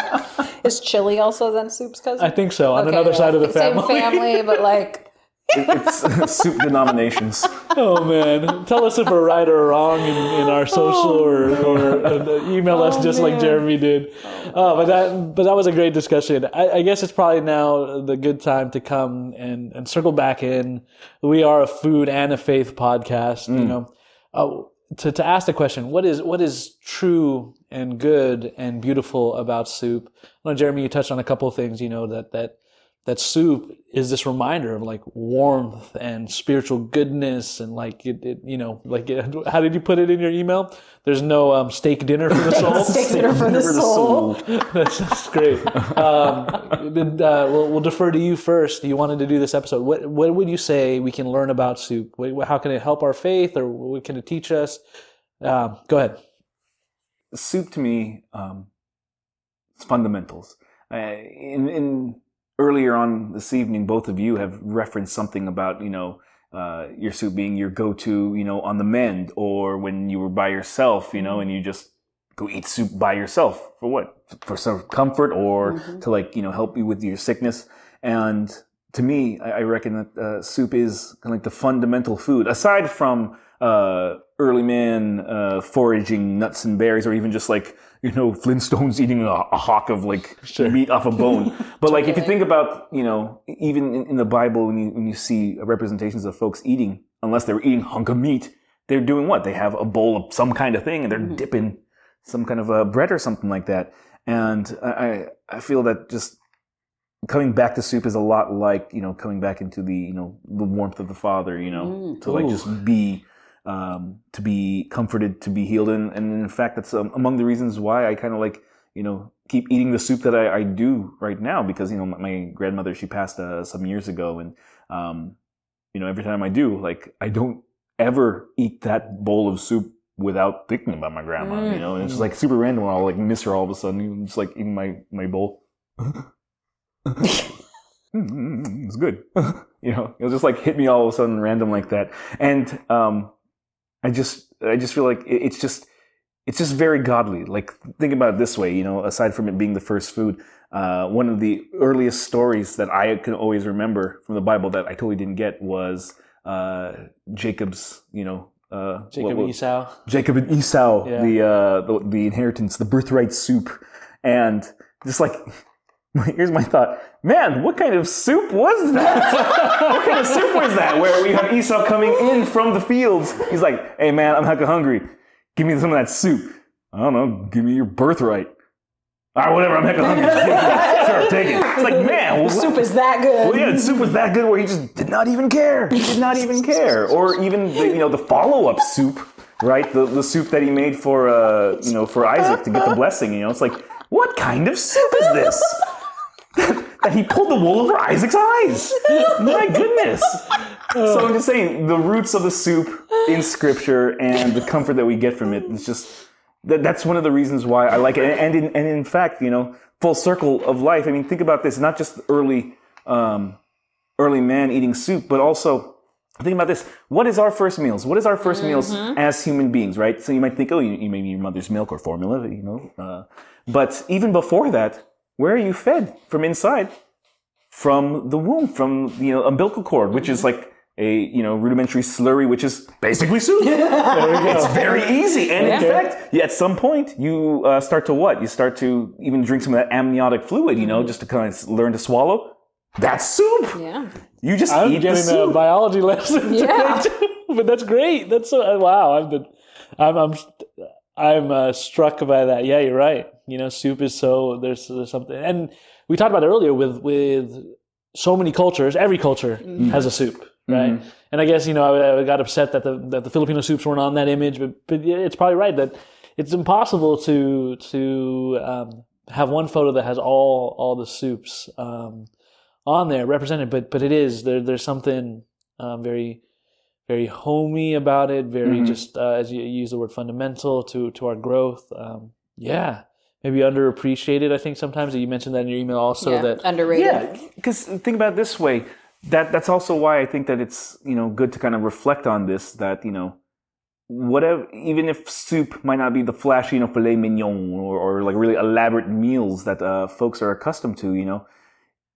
Is chili also then soup's cousin? I think so. On Okay, another yeah. side of the Same family. family, but like it's soup denominations. Oh man, tell us if we're right or wrong in, in our social or, or uh, email us Oh, just like. Jeremy did. Oh, but that but that was a great discussion. I, I guess it's probably now the good time to come and, and circle back in. We are a food and a faith podcast. You know, uh, to to ask the question, what is what is true and good and beautiful about soup? I know Jeremy, you touched on a couple of things. You know that that that soup is this reminder of like warmth and spiritual goodness and like it, it you know like it, how did you put it in your email? There's no um, steak dinner for the soul. Steak dinner for the soul. that's, that's great. Um, but, uh, we'll, we'll defer to you first. You wanted to do this episode. What, what would you say we can learn about soup? How can it help our faith or what can it teach us? Um, go ahead. Soup to me, um, it's fundamentals. Uh, in, in earlier on this evening, both of you have referenced something about you know uh, your soup being your go-to, you know, on the mend, or when you were by yourself, you know, and you just go eat soup by yourself for what? For some comfort, or to like you know help you with your sickness. And to me, I, I reckon that uh, soup is kind of like the fundamental food, aside from uh, early man uh, foraging nuts and berries, or even just like you know Flintstones eating a, a hawk of like meat off a bone. But like if you think about you know even in, in the Bible when you when you see representations of folks eating, unless they're eating hunk of meat, they're doing what? They have a bowl of some kind of thing and they're dipping some kind of a bread or something like that. And I I I feel that just coming back to soup is a lot like you know coming back into the you know the warmth of the father you know to like just be um to be comforted to be healed and and in fact that's um, among the reasons why i kind of like you know keep eating the soup that i, I do right now because you know my, grandmother she passed uh, some years ago and um you know every time i do like i don't ever eat that bowl of soup without thinking about my grandma you know and it's just like super random i'll like miss her all of a sudden and just like eating my my bowl Mm, it's good. you know, it'll just like hit me all of a sudden random like that. And um, I just, I just feel like it's just, it's just very godly. Like think about it this way, you know, aside from it being the first food, uh, one of the earliest stories that I can always remember from the Bible that I totally didn't get was uh, Jacob's, you know, uh, jacob what- esau Jacob and Esau, Yeah. the, uh, the the inheritance, the birthright soup, and just like here's my thought, man, what kind of soup was that? what kind of soup was that? Where we have Esau coming in from the fields, he's like, hey man, I'm hecka hungry, give me some of that soup. I don't know, give me your birthright. All right, whatever, I'm hecka hungry. Just take it. Sure, take it. It's like, man, soup is that good. well, yeah, the soup was that good where he just did not even care. He did not even care. Or even the, you know the follow up soup, right? The the soup that he made for uh you know for Isaac to get the blessing. You know, it's like what kind of soup is this? that he pulled the wool over Isaac's eyes. My goodness. So I'm just saying the roots of the soup in Scripture and the comfort that we get from it is just that, that's one of the reasons why I like it. And in, and in fact, you know, full circle of life. I mean, think about this: not just early, um, early man eating soup, but also think about this: what is our first meals? What is our 1st meals as human beings? Right. So you might think, oh, you, you may need your mother's milk or formula, you know. Uh, but even before that, where are you fed from inside? From the womb, from the you know, umbilical cord, which is like a you know rudimentary slurry, which is basically soup. It's very easy, and in fact, yeah, at some point you uh, start to what? You start to even drink some of that amniotic fluid, you know, just to kind of learn to swallow. That's soup. Yeah. You just i'm eat the getting a biology lesson Yeah. but that's great that's so wow i'm the, i'm i'm i'm uh, struck by that yeah you're right you know soup is so there's, there's something and we talked about it earlier with with so many cultures every culture has a soup right and i guess you know I, I got upset that the that the filipino soups weren't on that image but but it's probably right that it's impossible to to um, have one photo that has all all the soups um, on there represented, but but it is there. There's something um, very very homey about it. Very just uh, as you use the word fundamental to to our growth. Um, yeah, maybe underappreciated. I think sometimes you mentioned that in your email also Yeah, that underrated. Yeah, because think about it this way. That that's also why I think that it's you know good to kind of reflect on this. That you know, whatever, even if soup might not be the flashy, you know, filet mignon or, or like really elaborate meals that uh, folks are accustomed to, you know,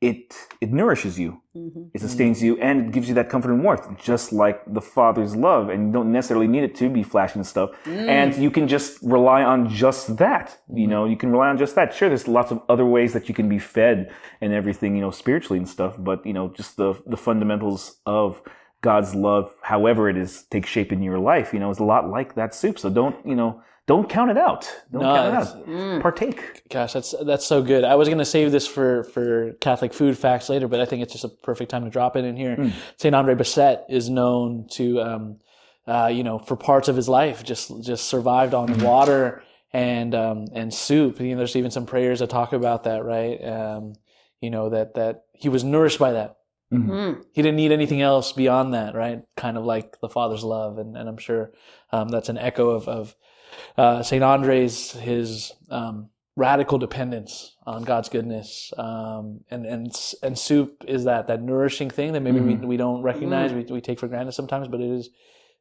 it it nourishes you, mm-hmm. it sustains mm-hmm. you, and it gives you that comfort and warmth, just like the Father's love. And you don't necessarily need it to be flashy and stuff. Mm. And you can just rely on just that. You mm-hmm. know, you can rely on just that. Sure, there's lots of other ways that you can be fed and everything, you know, spiritually and stuff. But you know, just the the fundamentals of God's love, however it is, take shape in your life. You know, is a lot like that soup. So don't you know. Don't count it out. Don't No, count it out. Partake. Gosh, that's that's so good. I was going to save this for for Catholic food facts later, but I think it's just a perfect time to drop it in here. Saint Andre Bessette is known to, um, uh, you know, for parts of his life, just just survived on water and um, and soup. You know, there's even some prayers that talk about that, right? Um, you know that that he was nourished by that. He didn't need anything else beyond that, right? Kind of like the Father's love, and, and I'm sure um, that's an echo of, of uh, Saint Andre's his um, radical dependence on God's goodness, um, and and and soup is that that nourishing thing that maybe we, we don't recognize, we, we take for granted sometimes, but it is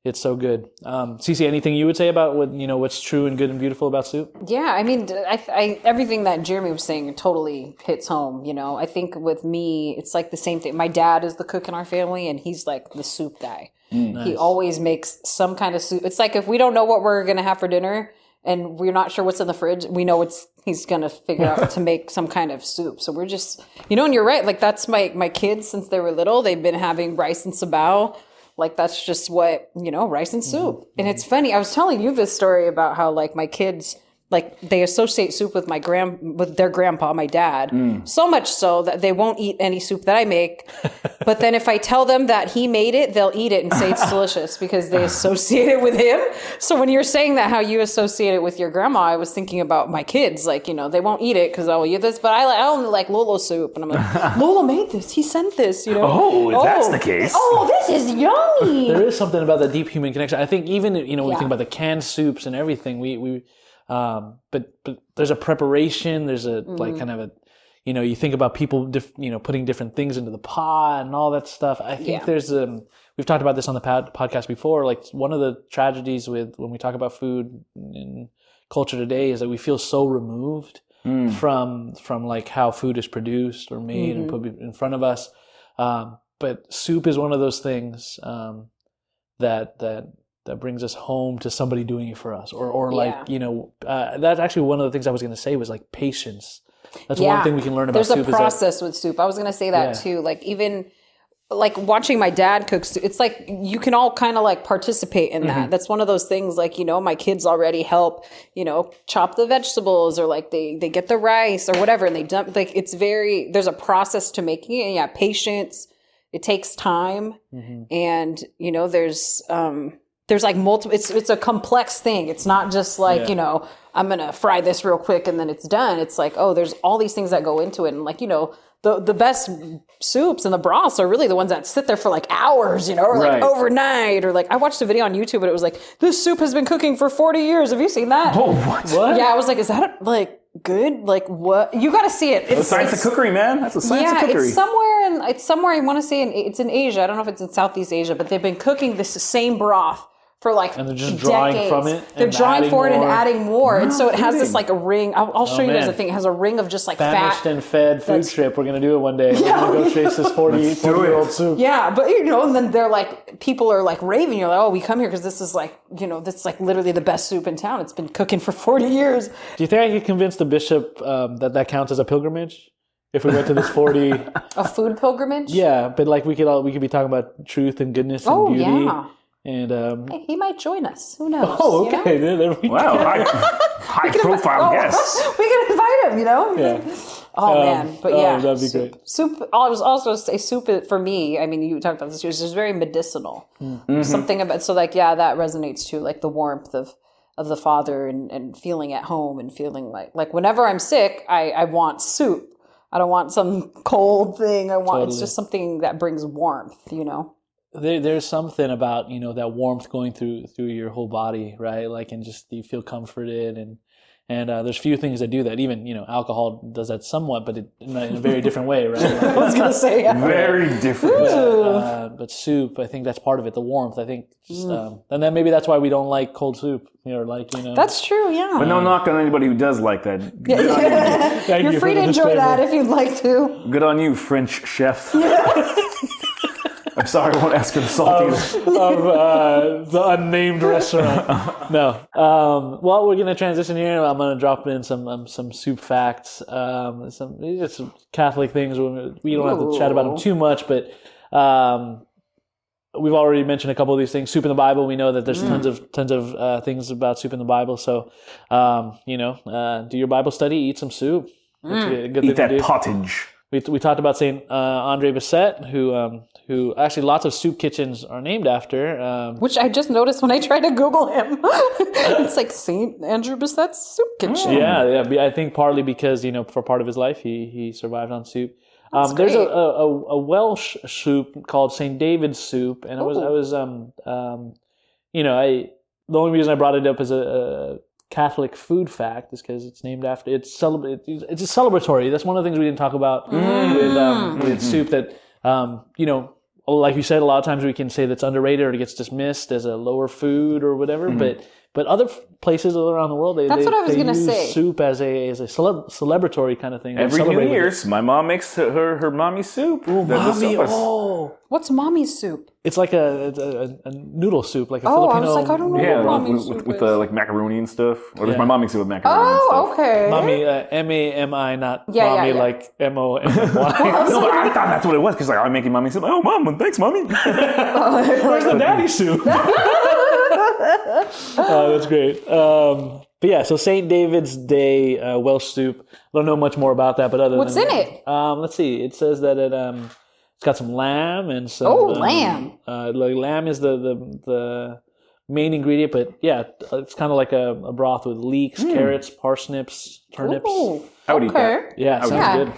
it's so good. Um, Cece, anything you would say about what you know what's true and good and beautiful about soup? Yeah, I mean, I, I, everything that Jeremy was saying totally hits home. You know, I think with me, it's like the same thing. My dad is the cook in our family, and he's like the soup guy. He always makes some kind of soup. It's like if we don't know what we're gonna have for dinner, and we're not sure what's in the fridge, we know it's he's gonna figure out to make some kind of soup. So we're just, you know, and you're right. Like that's my my kids since they were little. They've been having rice and sabaw. Like that's just what you know, rice and soup. And mm-hmm. it's funny. I was telling you this story about how like my kids like they associate soup with my grand with their grandpa, my dad, mm. so much so that they won't eat any soup that I make. but then if I tell them that he made it, they'll eat it and say it's delicious because they associate it with him. So when you're saying that how you associate it with your grandma, I was thinking about my kids. Like you know they won't eat it because I'll eat this, but I like I only like Lolo soup, and I'm like lolo made this. He sent this. You know. Oh, if that's oh. the case. Oh, this is yummy. there is something about the deep human connection. I think even you know when we think about the canned soups and everything, we we um, but but there's a preparation. There's a Mm-hmm. like kind of a you know you think about people diff, you know putting different things into the pot and all that stuff. I think Yeah. there's um we've talked about this on the pod, podcast before. Like one of the tragedies with when we talk about food in culture today is that we feel so removed from from like how food is produced or made and put in front of us. Um, but soup is one of those things um, that that that brings us home to somebody doing it for us, or or like Yeah. you know uh, that's actually one of the things I was going to say was like patience. That's Yeah. one thing we can learn about There's soup. a is that- process with soup. I was gonna say that Yeah. too. Like even like watching my dad cook soup, it's like you can all kind of like participate in Mm-hmm. that. That's one of those things like, you know, my kids already help, you know, chop the vegetables or like they they get the rice or whatever and they dump like it's very there's a process to making it. And yeah, patience. It takes time Mm-hmm. and you know, there's um there's like multiple it's it's a complex thing. It's not just like, Yeah. you know, I'm gonna fry this real quick and then it's done. It's like, oh, there's all these things that go into it. And like, you know, the the best soups and the broths are really the ones that sit there for like hours, you know, or like Right. overnight. Or like I watched a video on YouTube and it was like, this soup has been cooking for 40 years. Have you seen that? Oh, what? What? Yeah, I was like, is that like good? Like what? You gotta see it. It's Science of cookery, man. That's the science yeah, of cookery. Yeah, it's somewhere in it's somewhere I want to say in it's in Asia. I don't know if it's in Southeast Asia, but they've been cooking this same broth for like And they're just drawing decades. from it They're drawing adding for it and adding more, and so it has this like a ring. I'll, I'll show you guys man. the thing. It has a ring of just like Famished fat. and fed food That's- trip. We're gonna do it one day. We're gonna go chase this 40, 40 year old soup. yeah, but you know, and then they're like, people are like raving. You're like, oh, we come here because this is like, you know, this is like literally the best soup in town. It's been cooking for 40 years. Do you think I could convince the bishop um, that that counts as a pilgrimage? If we went to this 40, A food pilgrimage. yeah, but like we could all we could be talking about truth and goodness and Oh beauty. yeah. And um, He might join us. Who knows? oh, you know? okay, there, there we wow, go. high, high profile Oh, guest. we can invite him. You know. Yeah. Oh Um, man, but oh, yeah, that'd be soup, great. Soup. I was also say soup for me. I mean, you talked about this. It's just very medicinal. Mm-hmm. Something about so like yeah, that resonates too. Like the warmth of of the father and, and feeling at home and feeling like like whenever I'm sick, I, I want soup. I don't want some cold thing. I want it's just something that brings warmth, you know. There, there's something about you know that warmth going through through your whole body, right? Like, and just you feel comforted, and and uh, there's few things that do that. Even you know, alcohol does that somewhat, but it, in, a, in a very different way, right? Like, I was gonna say yeah. Very different. uh, but soup, I think that's part of it. The warmth, I think, just, um, and then maybe that's why we don't like cold soup, you know, like you know. That's true, yeah. But no knock on anybody who does like that. Good, on, you. Thank You're you free to enjoy disclaimer. that if you'd like to. Good on you, French chef. I'm sorry, I won't ask for the salty. of uh, the unnamed restaurant. No. Um, well, we're gonna transition here. I'm gonna drop in some um, some soup facts, um, some just some Catholic things. We we don't have to chat about them too much, but um, we've already mentioned a couple of these things. Soup in the Bible. We know that there's tons of tons of uh, things about soup in the Bible. So, um, you know, uh, do your Bible study, eat some soup. That's a good thing Eat that pottage. We, we talked about Saint uh, Andre Bessette, who um, who actually lots of soup kitchens are named after. Um, Which I just noticed when I tried to Google him. it's like St. Andrew Bessette's soup kitchen. yeah, yeah. I think partly because you know for part of his life he he survived on soup. Um, there's a, a, a Welsh soup called Saint David's soup, and I was I was um um you know I the only reason I brought it up is a, a Catholic food fact is because it's named after it's celebra- it's a celebratory. That's one of the things we didn't talk about with um, with soup that um you know like you said a lot of times we can say that's underrated or it gets dismissed as a lower food or whatever, but but other f- places all around the world they That's they, what I was they gonna use say. soup as a as a celeb- celebratory kind of thing. They Every New with it. Year's, my mom makes her her, her mommy soup. That- that's Mommy, so- oh, What's mommy's soup? it's like a, a, a noodle soup, like a Oh, I Filipino. was like, I don't know Yeah, what with, mommy's with, soup with is. uh, like macaroni and stuff. Or does Yeah. my mom makes it with macaroni and oh, stuff. okay. Mommy, uh, M A M I, not Yeah, yeah, mommy, yeah. like M O M Y. No, but I thought that's what it was because like I'm making mommy soup. Oh, mom, thanks, mommy. Where's the daddy soup? oh, that's great. Um, but yeah, so Saint David's Day uh, Welsh soup. I don't know much more about that, but other What's than in it? Um, let's see. It says that it um, it's got some lamb and some. Oh, um, lamb. Uh, like lamb is the the the main ingredient, but yeah, it's kind of like a, a broth with leeks, carrots, parsnips, turnips. Ooh, I would eat that. Yeah, sounds Yeah. good.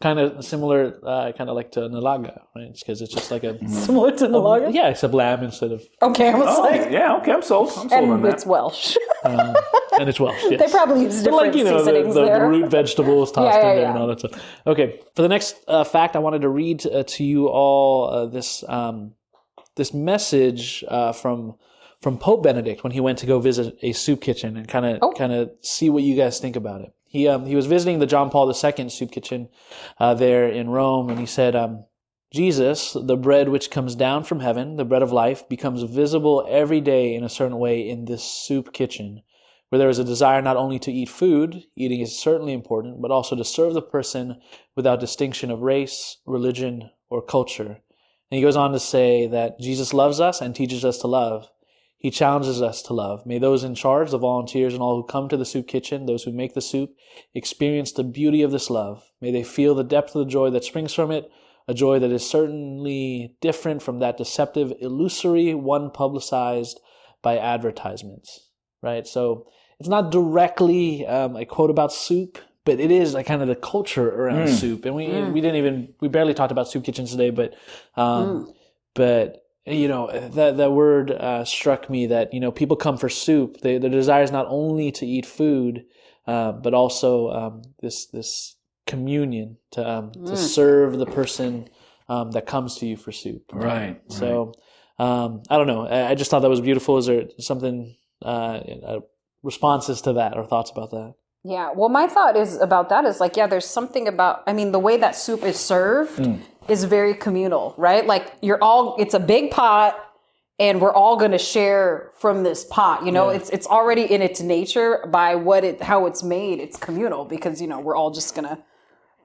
Kind of similar, uh, kind of like to nilaga, right? Because it's just like a Similar to Nilaga? yeah, except lamb instead of Okay, I was Oh, like, yeah, okay, I'm sold. I'm sold on and that. it's Welsh. and it's Welsh. Yes. they probably use But different like you know the, seasonings the, the there. root vegetables tossed Yeah, yeah, in there yeah. and all that stuff. Okay, for the next uh, fact, I wanted to read uh, to you all uh, this um, this message uh, from from Pope Benedict when he went to go visit a soup kitchen and kind of Oh. kind of see what you guys think about it. He um, he was visiting the John Paul II soup kitchen uh, there in Rome, and he said. Um, Jesus, the bread which comes down from heaven, the bread of life, becomes visible every day in a certain way in this soup kitchen, where there is a desire not only to eat food, eating is certainly important, but also to serve the person without distinction of race, religion, or culture. And he goes on to say that Jesus loves us and teaches us to love. He challenges us to love. May those in charge, the volunteers, and all who come to the soup kitchen, those who make the soup, experience the beauty of this love. May they feel the depth of the joy that springs from it, a joy that is certainly different from that deceptive, illusory one publicized by advertisements. Right? So it's not directly um, a quote about soup, but it is like kind of the culture around soup. And we we didn't even we barely talked about soup kitchens today, but um, but you know that that word uh, struck me that you know people come for soup. They, their desire is not only to eat food, uh, but also um, this this communion to um, to serve the person um, that comes to you for soup. Right. So um, I don't know. I, I just thought that was beautiful. Is there something uh, uh, responses to that or thoughts about that? Yeah. Well, my thought is about that is like, yeah, there's something about, I mean, the way that soup is served Mm. Is very communal, right? Like, you're all, it's a big pot and we're all going to share from this pot. You know, it's, it's already in its nature by what it, how it's made. It's communal because, you know, we're all just going to,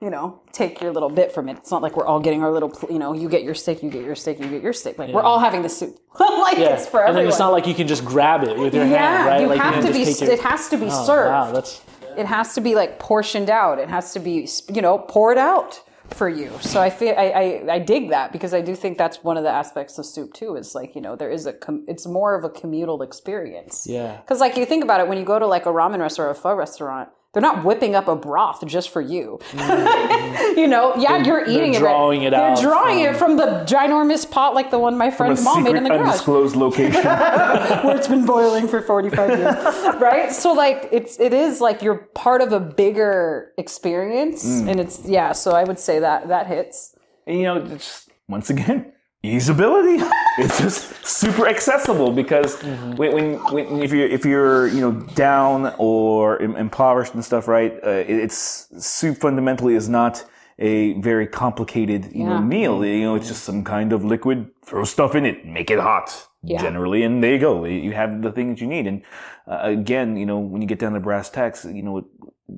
you know, take your little bit from it. It's not like we're all getting our little you know, you get your steak, you get your steak, you get your steak. Like, we're all having the soup. like, it's for and everyone. then it's not like you can just grab it with your hand, right? you like have can to be, it has to be Oh, served Wow, that's it has to be like portioned out. It has to be, you know, poured out for you. So I feel I, I I dig that because I do think that's one of the aspects of soup too. Is like you know there is a com- it's more of a communal experience. Yeah. Because like you think about it when you go to like a ramen restaurant or a pho restaurant. They're not whipping up a broth just for you. you know, yeah, you're eating it. but drawing it they're out drawing it from the ginormous pot like the one my From friend's mom made in the garage undisclosed location. where it's been boiling for 45 years right so like it's it is like you're part of a bigger experience Mm. and it's yeah so i would say that that hits And, you know, just once again, usability. it's just super accessible because Mm-hmm. when, when, when if you're if you're you know down or im- impoverished and stuff, right? Uh, it- it's soup fundamentally is not a very complicated you know meal. You know, it's just some kind of liquid. Throw stuff in it, make it hot. Yeah. Generally, and there you go. You have the thing that you need. And uh, again, you know, when you get down to brass tacks, you know,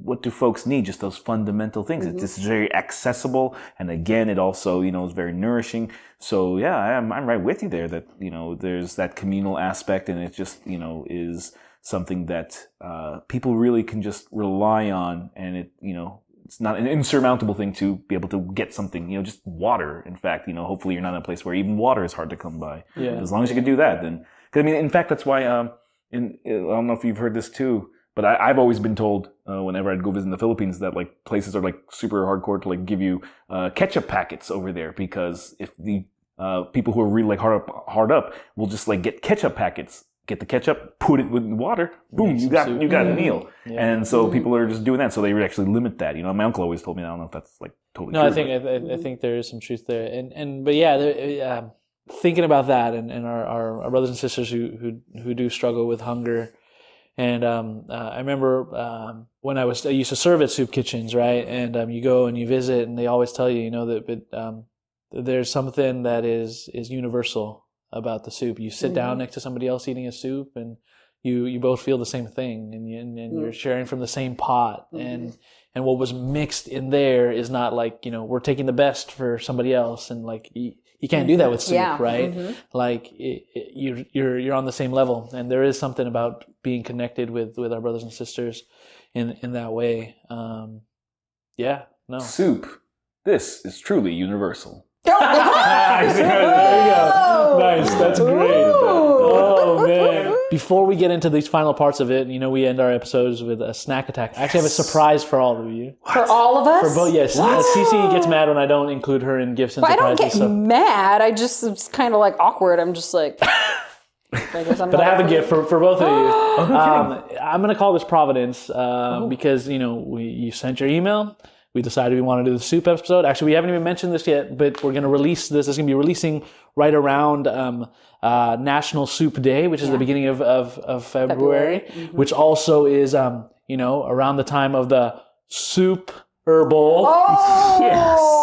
what do folks need? Just those fundamental things. It's just very accessible, and again, it also you know is very nourishing. So yeah, I'm I'm right with you there. That you know there's that communal aspect, and it just you know is something that uh, people really can just rely on, and it you know it's not an insurmountable thing to be able to get something. You know, just water. In fact, you know, hopefully you're not in a place where even water is hard to come by. Yeah. As long as you can do that, then. Cause I mean, in fact, that's why. Um, in I don't know if you've heard this too, but I, I've always been told uh, whenever I'd go visit the Philippines that like places are like super hardcore to like give you uh, ketchup packets over there because if the uh, people who are really like hard up, hard up will just like get ketchup packets, get the ketchup, put it with water, boom, you got soup. you got a meal, Yeah. and so people are just doing that. So they would actually limit that. You know, my uncle always told me. I don't know if that's like totally. No, true, I think but- I, I- I think there is some truth there, and and but yeah, there, um, thinking about that, and, and our, our, our brothers and sisters who who who do struggle with hunger, and um, uh, I remember um, when I was I used to serve at soup kitchens, right? And um, you go and you visit, and they always tell you, you know, that but, um, there's something that is is universal about the soup. You sit down next to somebody else eating a soup, and you you both feel the same thing, and you, and, and you're sharing from the same pot, and and what was mixed in there is not like you know we're taking the best for somebody else, and like you, you can't do that with soup, Yeah. right? Like it, it, you're you're you're on the same level, and there is something about being connected with with our brothers and sisters in in that way. Um, yeah, no. soup. This is truly universal. there you go. Nice. That's great. Oh man. Before we get into these final parts of it, you know, we end our episodes with a snack attack. I actually have a surprise for all of you. for all of us For both, yes. Uh, Cece gets mad when I don't include her in gifts and but i don't surprises. get so. mad i just it's kind of like awkward i'm just like I But I have a gift for, for both of you. Um, I'm going to call this Providence uh, because you know we you sent your email. We decided we want to do the soup episode. Actually, we haven't even mentioned this yet, but we're going to release this. It's going to be releasing right around um, uh, National Soup Day, which is the beginning of of, of February, February. which also is um, you know around the time of the Soup Bowl. oh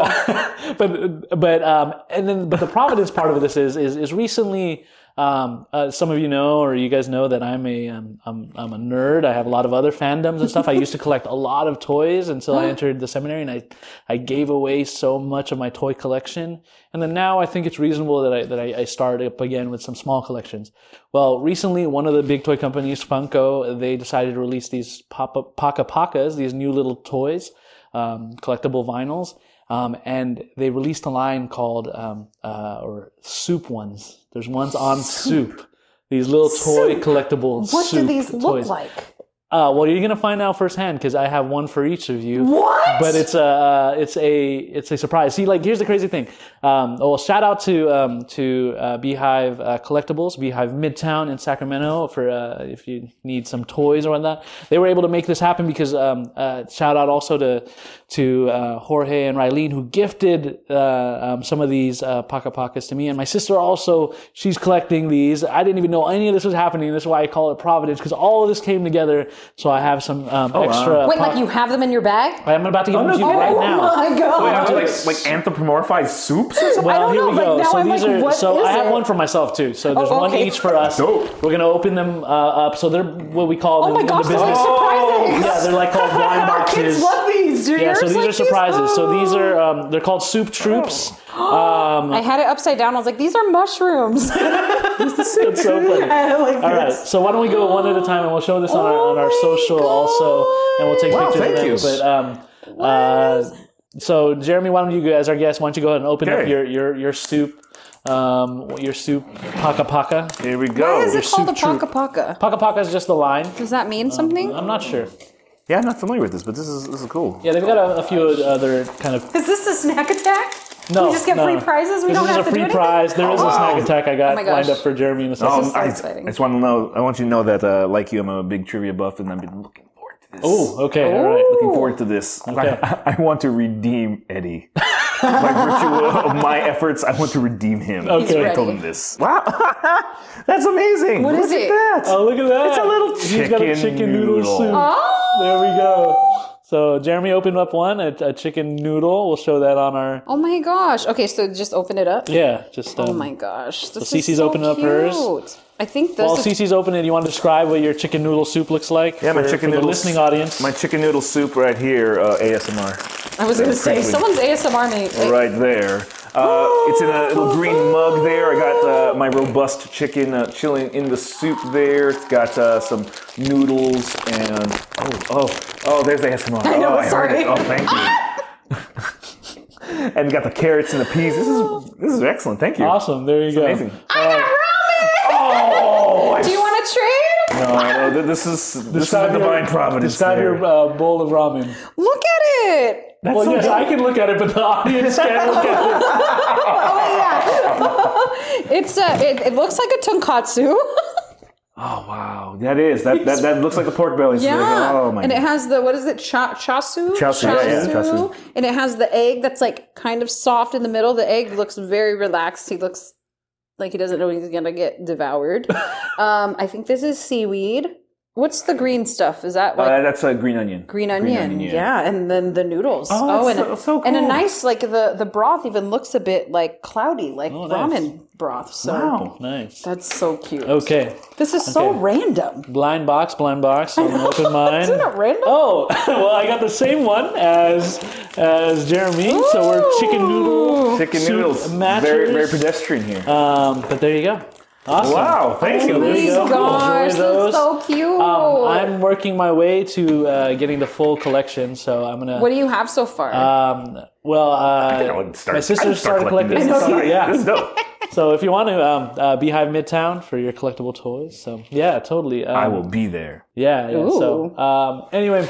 but but um and then but the providence part of this is is is recently um uh, some of you know or you guys know that I'm a um, I'm I'm a nerd. I have a lot of other fandoms and stuff. I used to collect a lot of toys until I entered the seminary and I I gave away so much of my toy collection. And then now I think it's reasonable that I that I, I start up again with some small collections. Well, recently one of the big toy companies, Funko, they decided to release these pop up Pakas, these new little toys, um, collectible vinyls. Um, and they released a line called um, uh, or soup ones. There's ones on soup. These little toy Soup. collectible what do these look toys. like Uh, well, you're gonna find out firsthand because I have one for each of you. What? But it's a uh, it's a it's a surprise. See, like here's the crazy thing. Um, well, shout out to um, to uh, Beehive uh, Collectibles, Beehive Midtown in Sacramento for uh, if you need some toys or whatnot. They were able to make this happen because um, uh, shout out also to to uh, Jorge and Rylene who gifted uh, um, some of these uh, Paka Pakas to me, and my sister also. She's collecting these. I didn't even know any of this was happening. This is why I call it Providence because all of this came together. So I have some um, extra. wait Pa- like you have them in your bag I'm about to give them no to you kidding. right now. oh now. my god Wait, have like like anthropomorphized soups? Well, I don't here know, we go. now so I'm these like, are so I have it? one for myself too. So there's Oh, one okay. each for us. Dope. We're gonna open them uh, up. So they're what we call oh in, my gosh the they're like business. surprises yeah, they're like called blind Our boxes. kids love these do yeah, so these like are surprises. So these Oh. are um, they're called soup troops. Um, I had it upside down. I was like, these are mushrooms. it's so funny. I like All right, this. so why don't we go one at a time, and we'll show this on our on our Oh my social also, and we'll take Wow, pictures thank of them. you. But um, uh, so Jeremy, why don't you as our guest, why don't you go ahead and open up your your your soup, um, your soup paka paka. Here we go. Why go. is it called a soup paka paka? Paka paka is just the line. Does that mean something? I'm not sure. Yeah, I'm not familiar with this, but this is this is cool. Yeah, they've got a, a few other kind of. Is this a snack attack? No, we just get no. free prizes. We this don't is have a to do free anything? prize. There is a wow. snack attack I got Oh lined up for Jeremy in a second. Um, so I, exciting. I just want to know. I want you to know that, uh, like you, I'm a big trivia buff, and I've been looking forward to this. Oh, okay, all right. looking forward to this. Okay. I, I want to redeem Eddie. By virtue of my efforts, I want to redeem him. Okay. I told him this. Wow, that's amazing. What Look is at it? that. Oh, look at that! It's a little He's got a chicken chicken noodle, noodle. soup. Oh! There we go. So Jeremy opened up one, a, a chicken noodle. We'll show that on our. Oh my gosh. Okay, so just open it up. Yeah, just. Um, Oh my gosh. This Cece's is so opening up hers. Cute. I think this While is Cece's opening, you want to describe what your chicken noodle soup looks like? Yeah, my chicken for the noodle listening audience. My chicken noodle soup right here, uh, ASMR, I was gonna say someone's ASMR made like, right there. Uh, it's in a little green mug there. I got uh, my robust chicken uh, chilling in the soup there. It's got uh, some noodles and oh oh oh. There's the ASMR. I know, oh, I heard it. Oh, thank you. and got the carrots and the peas. This is this is excellent. Thank you. Awesome. There you go. Amazing. Do you want to trade? No, no, th- this is this is the Describe your- divine providence. Describe there. your uh, bowl of ramen. Look at it. well, so yes, good. I can look at it, but the audience can't look at it. It's a. It, it looks like a tonkatsu. Oh wow, that is that that, that looks like a pork belly. Yeah. like, oh my and it has the what is it? Cha, chasu. Chasu, yeah, yeah, chasu. And it has the egg that's like kind of soft in the middle. The egg looks very relaxed. He looks like he doesn't know he's gonna get devoured. um, I think this is seaweed. What's the green stuff? Is that like Uh, that's a green onion. green onion, yeah. and then the noodles. Oh, and that's so- so and a nice like the the broth even looks a bit like cloudy, like Oh, nice. ramen broth. So Wow. Nice. that's so cute. Okay. This is so random. Blind box, blind box. Open mine. Isn't it random? Oh, well, I got the same one as as Jeremy. So we're chicken noodle. Chicken soup noodles. matches. Very very pedestrian here. Um, but there you go. Awesome. wow, thank you. there Oh you my gosh, Enjoy that's so cute. Um, I'm working my way to uh, getting the full collection, so I'm gonna. what do you have so far? um, well, I uh, start, my I sister start started collecting collecting. this. I yeah. This is dope. So if you want to, um, uh, Beehive Midtown for your collectible toys. So yeah, totally. Um, I will be there. Yeah, yeah. So um, anyway,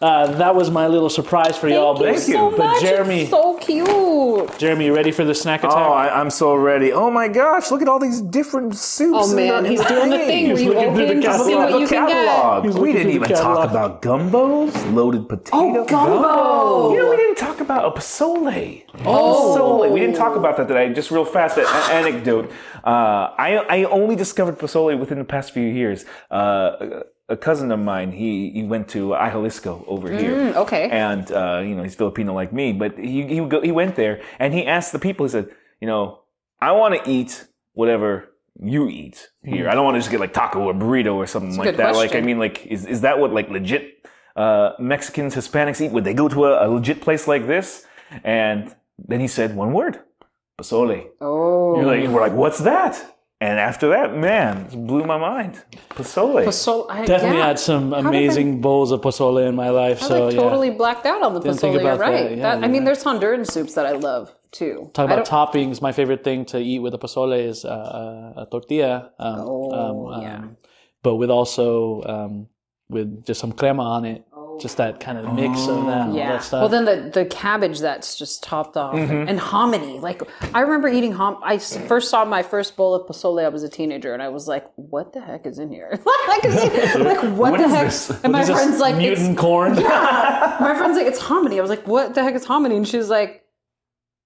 uh, that was my little surprise for y'all. Thank But, you so but much. Jeremy, It's so cute. Jeremy, you ready for the snack attack? Oh, I, I'm so ready. Oh my gosh, look at all these different soups. Oh man, the- he's doing the thing where He's you looking through the open to catalog. see what the you can get. catalog. He's We didn't through the even talk about gumbos, loaded potato. Oh, gumbo. You know, we didn't talk about a pozole. Oh, pozole. We didn't talk about that today. Just real fast, an anecdote. Uh, I I only discovered pozole within the past few years. Uh, a cousin of mine, he, he went to Jalisco over here. Mm, okay. And uh, you know, he's Filipino like me, but he he go, he went there and he asked the people. He said, you know, I want to eat whatever you eat here. I don't want to just get like taco or burrito or something like good that. Like, I mean, like, is is that what like legit uh, Mexicans, Hispanics eat? Would they go to a, a legit place like this? And then he said one word, pozole. Oh. You're like, we're like, what's that? And after that, man, it blew my mind. Pozole. So I Definitely yeah. had some How did amazing bowls of pozole in my life. I so like yeah. totally blacked out on the Didn't think pozole. You're about that. right. Yeah, That- I you're mean, right. there's Honduran soups that I love too. Talk I about don't- toppings. My favorite thing to eat with a pozole is uh, uh, a tortilla. Um, Oh, um, yeah. um, but with also um, with just some crema on it. Just that kind of mix of that, Oh. Yeah. that stuff. Well, then the, the cabbage that's just topped off Mm-hmm. and hominy. Like I remember eating hom. I first saw my first bowl of pozole. I was a teenager, and I was like, "What the heck is in here? like, is- like, what, What the heck?" this? And my Is friend's like, it's, mutant corn. "My friend's like, it's hominy." I was like, "What the heck is hominy?" And she's like.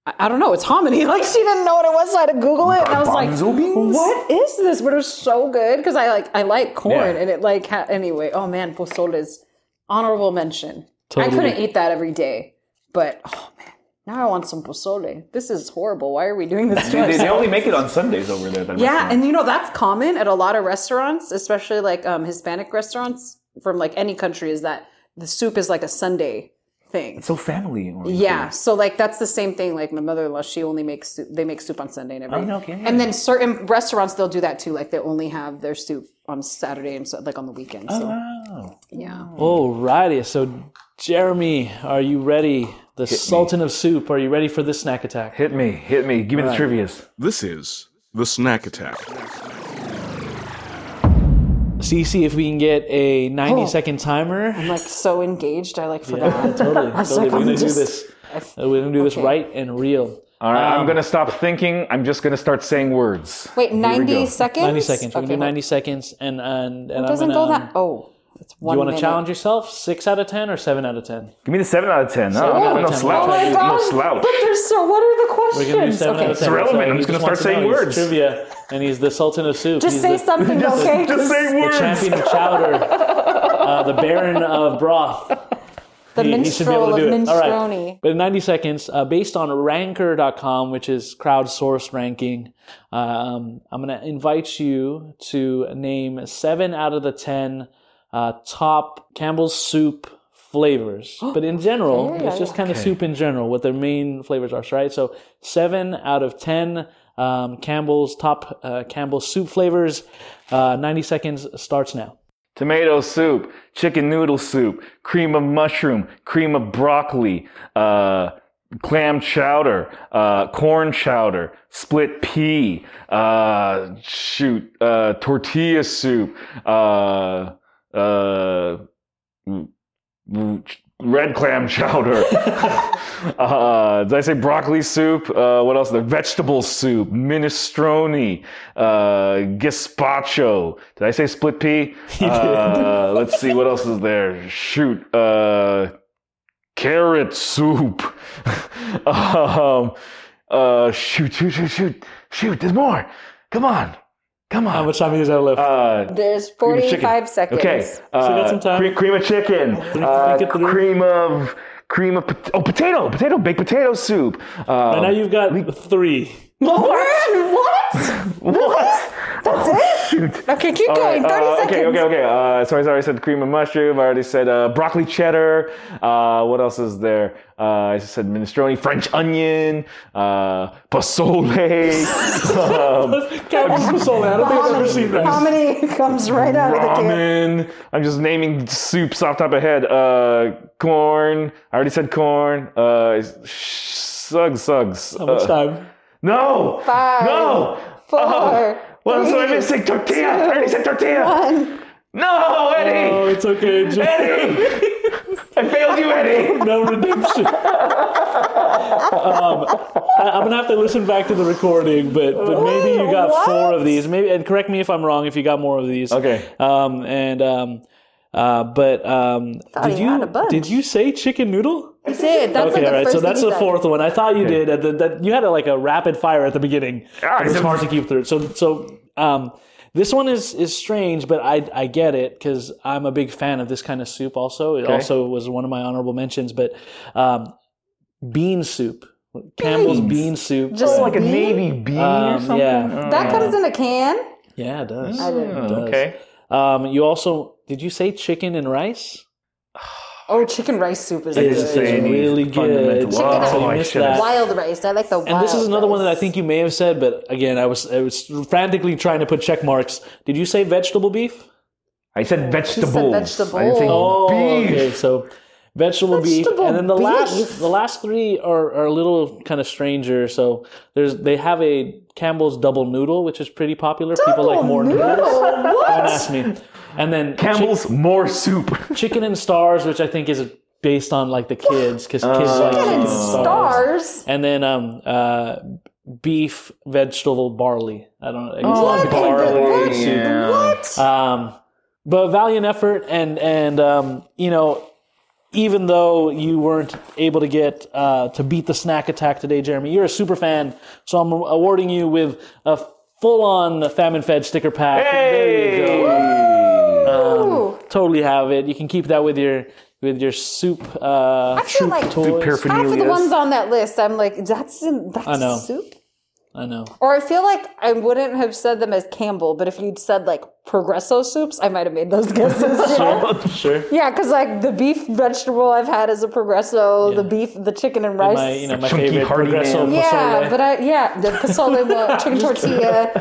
I I don't know. It's hominy. Like she didn't know what it was, so I had to Google it, and I was like, beans? "What is this?" But it was so good because I like I like corn, Yeah. and it like ha- anyway. Oh man, pozole is honorable mention. I couldn't eat that every day, but oh man, now I want some pozole. This is horrible. Why are we doing this to They, they only make it on Sundays over there. that Yeah, restaurant. and you know that's common at a lot of restaurants, especially like um, Hispanic restaurants from like any country. Is that the soup is like a Sunday thing? It's so family. Yeah, so like that's the same thing. Like my mother-in-law, she only makes soup. They make soup on Sunday and everything. Oh, okay. And then certain restaurants they'll do that too. Like they only have their soup on Saturday and so, like on the weekend. So Oh. yeah. Alrighty, so Jeremy, are you ready? The Sultan of Soup, are you ready for this snack attack? Hit me, hit me. Give me the trivias. This is the snack attack. Cece, if we can get a 90 Oh. second timer. I'm like so engaged. I like forgot. totally, totally. like, We're gonna do this. We're gonna do this right and real. All right, I'm Um, gonna stop thinking. I'm just gonna start saying words. Wait, 90 seconds? 90 seconds. We're Okay, gonna do hold- 90 seconds, and and, and It I'm doesn't gonna, go that. Oh, it's Do one you want to challenge yourself? Six out of ten or seven out of ten? Give me the seven out of ten. No, Seven I'm out of no slouch. Oh my no slouch. But there's so. What are the questions? We're gonna do seven okay. out of ten. It's irrelevant. So I'm just gonna wants start to saying know. He's words. Trivia, and he's the Sultan of Soup. Just he's say the, something, okay? Just say words. the champion of chowder, uh, the Baron of broth. The He- he should be able minstrel to of do it. All right. But in 90 seconds, uh, based on ranker.com, which is crowdsourced ranking, um, I'm going to invite you to name seven out of the 10 uh, top Campbell's soup flavors. But in general, Okay, it's just kind of soup in general, what their main flavors are, right? So seven out of 10 um, Campbell's top uh, Campbell's soup flavors. Uh, 90 seconds starts now. Tomato soup, chicken noodle soup, cream of mushroom, cream of broccoli, uh, clam chowder, uh, corn chowder, split pea, uh, shoot, uh, tortilla soup, uh, uh, red clam chowder. uh, did I say broccoli soup? Uh, what else? The vegetable soup, minestrone, uh, gazpacho. Did I say split pea? Uh, let's see what else is there. Shoot, uh, carrot soup. um, uh, shoot, shoot, shoot, shoot, shoot. There's more. Come on, come on. How much time is that left? Uh, There's cream of chicken. 45 seconds. Okay. Uh, got some time. Cream, cream of chicken. Uh, think it through. cream of cream of pot- oh potato potato baked potato soup. Uh, and now you've got three. What? What? what? That's it? Shoot. Okay, keep All going. right, 30 uh, seconds. Okay, okay, okay. Uh, sorry, sorry. I said cream of mushroom. I already said uh, broccoli cheddar. Uh, what else is there? Uh, I said minestrone, French onion, uh, pozole. um, Masole. I don't think I've ever seen that. Hominy comes right out of the can. ramen. I'm just naming soups off top of my head. Uh, corn. I already said corn. Uh, sugs, sugs. How much Uh, time? No. Five, No. Four. four, Oh. What else am I three, missing? Tortilla. I already said tortilla. one. No, Eddie. Oh, it's okay. Just Eddie. I failed you, Eddie. no redemption. um, I, am gonna have to listen back to the recording, but but maybe you got What? four of these. Maybe and correct me if I'm wrong. If you got more of these, Okay. Um, and um, uh, but um, did you did you say chicken noodle? I did. That's okay, like all the right. first So that's the fourth one. I thought you did. That, that you had a, like a rapid fire at the beginning. Ah, It was it's- hard to keep through. So so um, this one is is strange, but I I get it because I'm a big fan of this kind of soup. Also, it also was one of my honorable mentions. But um, bean soup, Campbell's bean soup. Just like a navy bean or Um, something. yeah, That comes in a can. yeah, it does. I didn't. It does. Okay. Um, you also did you say chicken and rice? Oh, chicken rice soup is I good. didn't say It's any really good. fundamental- Chicken Oh, and- so I missed that. Wild rice. I like the wild And this is another one that I think you may have said, but again, I was I was frantically trying to put check marks. Did you say vegetable beef? I said vegetables. I didn't say vegetables. Oh, beef. okay. So vegetable, Vegetable beef, and then the beef. last the last three are, are a little kind of stranger. So there's they have a Campbell's double noodle, which is pretty popular. People like more noodle? noodles. What? Don't ask me. And then Campbell's more soup. chicken and stars, which I think is based on like the kids because kids like Chicken chicken and stars. And then um uh beef vegetable barley. I don't know. I guess Oh, like barley, What? yeah. What? um, but valiant effort, and and um, you know, even though you weren't able to get uh, to beat the snack attack today, Jeremy, you're a super fan, so I'm awarding you with a full-on famine fed sticker pack. There you go. Um, totally have it. You can keep that with your with your soup. Uh, I feel troop like toys. half of the ones on that list, I'm like, that's in, that's I know. soup. I know. Or I feel like I wouldn't have said them as Campbell, but if you'd said like Progresso soups, I might have made those guesses. you know? Sure. Yeah, because like the beef vegetable I've had is a Progresso, the beef, the chicken and rice. My you know my Chunky favorite Progresso man. yeah, pozole. but I yeah the pozole, the chicken tortilla.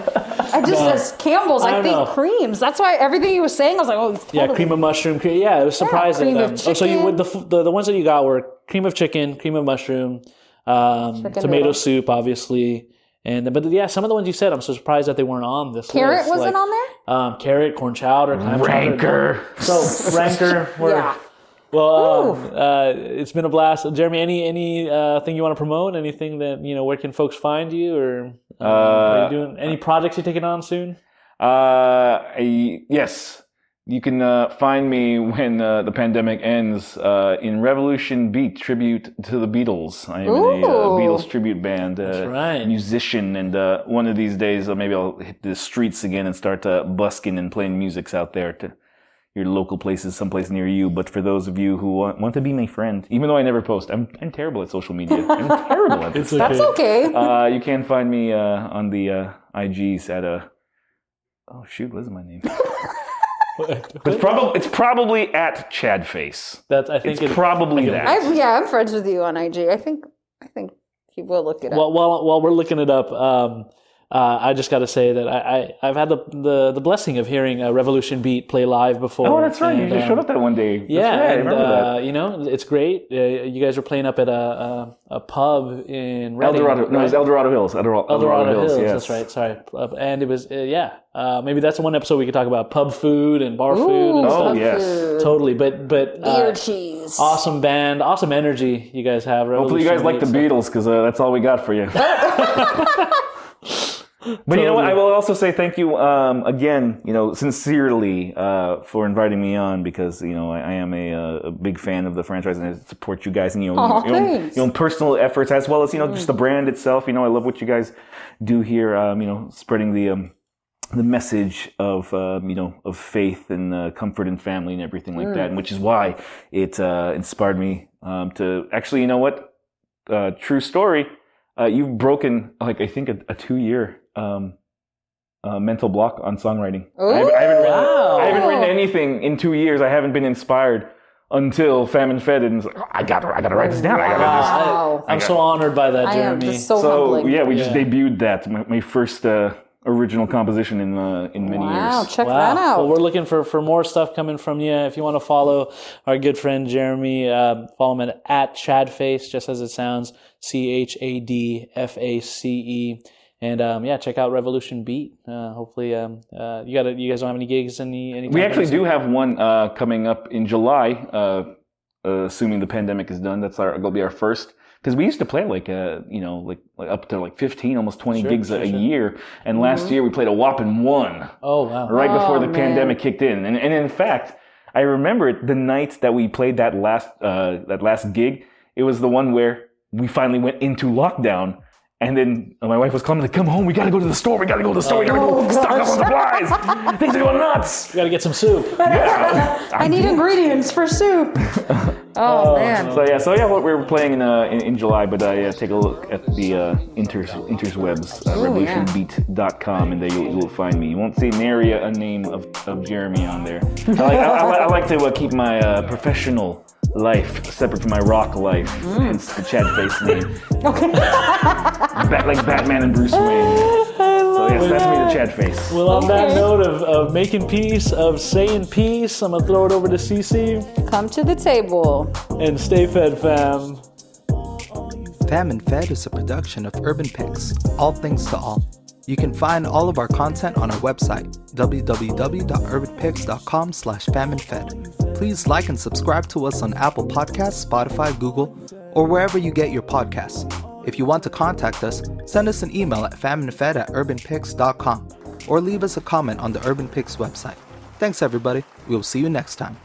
I just as Campbell's. I, I think know. creams. That's why everything he was saying, I was like, oh, he's Yeah, cream of mushroom. Cre- yeah, it was surprising. cream of um, oh, so you would the, the the ones that you got were cream of chicken, cream of mushroom, um, tomato noodle. soup, obviously, and but yeah, some of the ones you said, I'm so surprised that they weren't on this. Carrot list. wasn't like, on there. Um, carrot, corn chowder, clam chowder. So ranker. We're, Yeah. Well, um, uh, it's been a blast, Jeremy. Any any uh, thing you want to promote? Anything that you know? Where can folks find you? Or um, are you doing any projects you're taking on soon? Uh, I, yes. You can uh, find me when uh, the pandemic ends uh, in Revolution Beat tribute to the Beatles. I am in a uh, Beatles tribute band, uh, right. musician, and uh, one of these days uh, maybe I'll hit the streets again and start uh, busking and playing musics out there to your local places, someplace near you. But for those of you who want, want to be my friend, even though I never post, I'm, I'm terrible at social media. I'm terrible at this. That's okay. Uh, you can find me uh, on the uh, IGs at a. Oh shoot, what is my name? it's probably it's probably at Chad Face. That's I think It's it, probably that. I, yeah, I'm friends with you on IG. I think. I think he will look it up. While, while, while we're looking it up, um, uh, I just got to say that I, I, I've had the, the, the blessing of hearing a Revolution Beat play live before. oh, that's right. You and, just um, showed up that one day. That's Yeah, right, I and remember uh, that. you know it's great. Uh, you guys were playing up at a a, a pub in El Reading, Dorado. No, it was right? El Dorado Hills. El Dorado, El Dorado Hills. yes. That's right. Sorry, Uh, and it was uh, yeah. Uh, maybe that's one episode we could talk about pub food and bar food and Ooh, stuff. Oh yes. Totally, but but uh, Beer cheese. awesome band, awesome energy you guys have. Hopefully you guys like the Revolution Beatles because uh, that's all we got for you. But you know what? I will also say thank you um, again, you know, sincerely uh, for inviting me on because you know I, I am a, uh, a big fan of the franchise and I support you guys in you know, Aw, your, own, your own personal efforts as well as you know just the brand itself. You know, I love what you guys do here. Um, you know, spreading the um, the message of um, you know of faith and uh, comfort and family and everything like that, and which is why it uh, inspired me um, to actually, you know what, uh, true story. Uh, you've broken like I think a, a two year um, uh, mental block on songwriting. I haven't, I, haven't written, Wow. I haven't written anything in two years. I haven't been inspired until Famine Fed and it's like, "Oh, I got to I got to write this down. I got to just Wow. I'm so honored by that, I am Jeremy. just so, so yeah, we just debuted that my, my first uh, original composition in uh, in many Wow, years. check Wow. that out. Well, we're looking for, for more stuff coming from you. If you want to follow our good friend Jeremy, um, follow him at, at Chadface, just as it sounds, C H A D F A C E. And um, yeah, check out Revolution Beat. Uh, hopefully, um, uh, you got you guys don't have any gigs any any. We actually do have one uh, coming up in July, uh, assuming the pandemic is done. That's our will be our first. Because we used to play like uh, you know like, like up to like fifteen, almost twenty Sure, gigs sure, a, sure. year, and last year we played a whopping one Oh wow! right before Oh, the man. pandemic kicked in. And, and in fact, I remember it, the night that we played that last uh, that last gig. It was the one where we finally went into lockdown. And then my wife was calling me like, "Come home, we gotta go to the store. We gotta go to the store. We gotta Oh, go stock up on supplies. Things are going nuts." We got to get some soup. yeah. I need ingredients for soup. Oh, man. So yeah, so yeah, what we're playing in uh, in, in July, but uh, yeah, take a look at the uh, inters interwebs, uh, Ooh, yeah. revolutionbeat.com, and there you'll, you'll find me. You won't see nary a, a name of, of Jeremy on there. I like, I, I, I like to uh, keep my uh, professional life separate from my rock life, Mm. hence the Chad face name. Okay. Bat, like Batman and Bruce Wayne. So yes, that's me, the Chad face. Well, on that note of, of making peace, of saying peace, I'm gonna throw it over to Cece. Come to the table. and stay fed, fam. Fam and Fed is a production of Urban Picks, all things to all. You can find all of our content on our website, www.urbanpicks.com slash famineFed. Please like and subscribe to us on Apple Podcasts, Spotify, Google, or wherever you get your podcasts. If you want to contact us, send us an email at faminefed at urbanpicks.com or leave us a comment on the Urban Picks website. Thanks everybody. We will see you next time.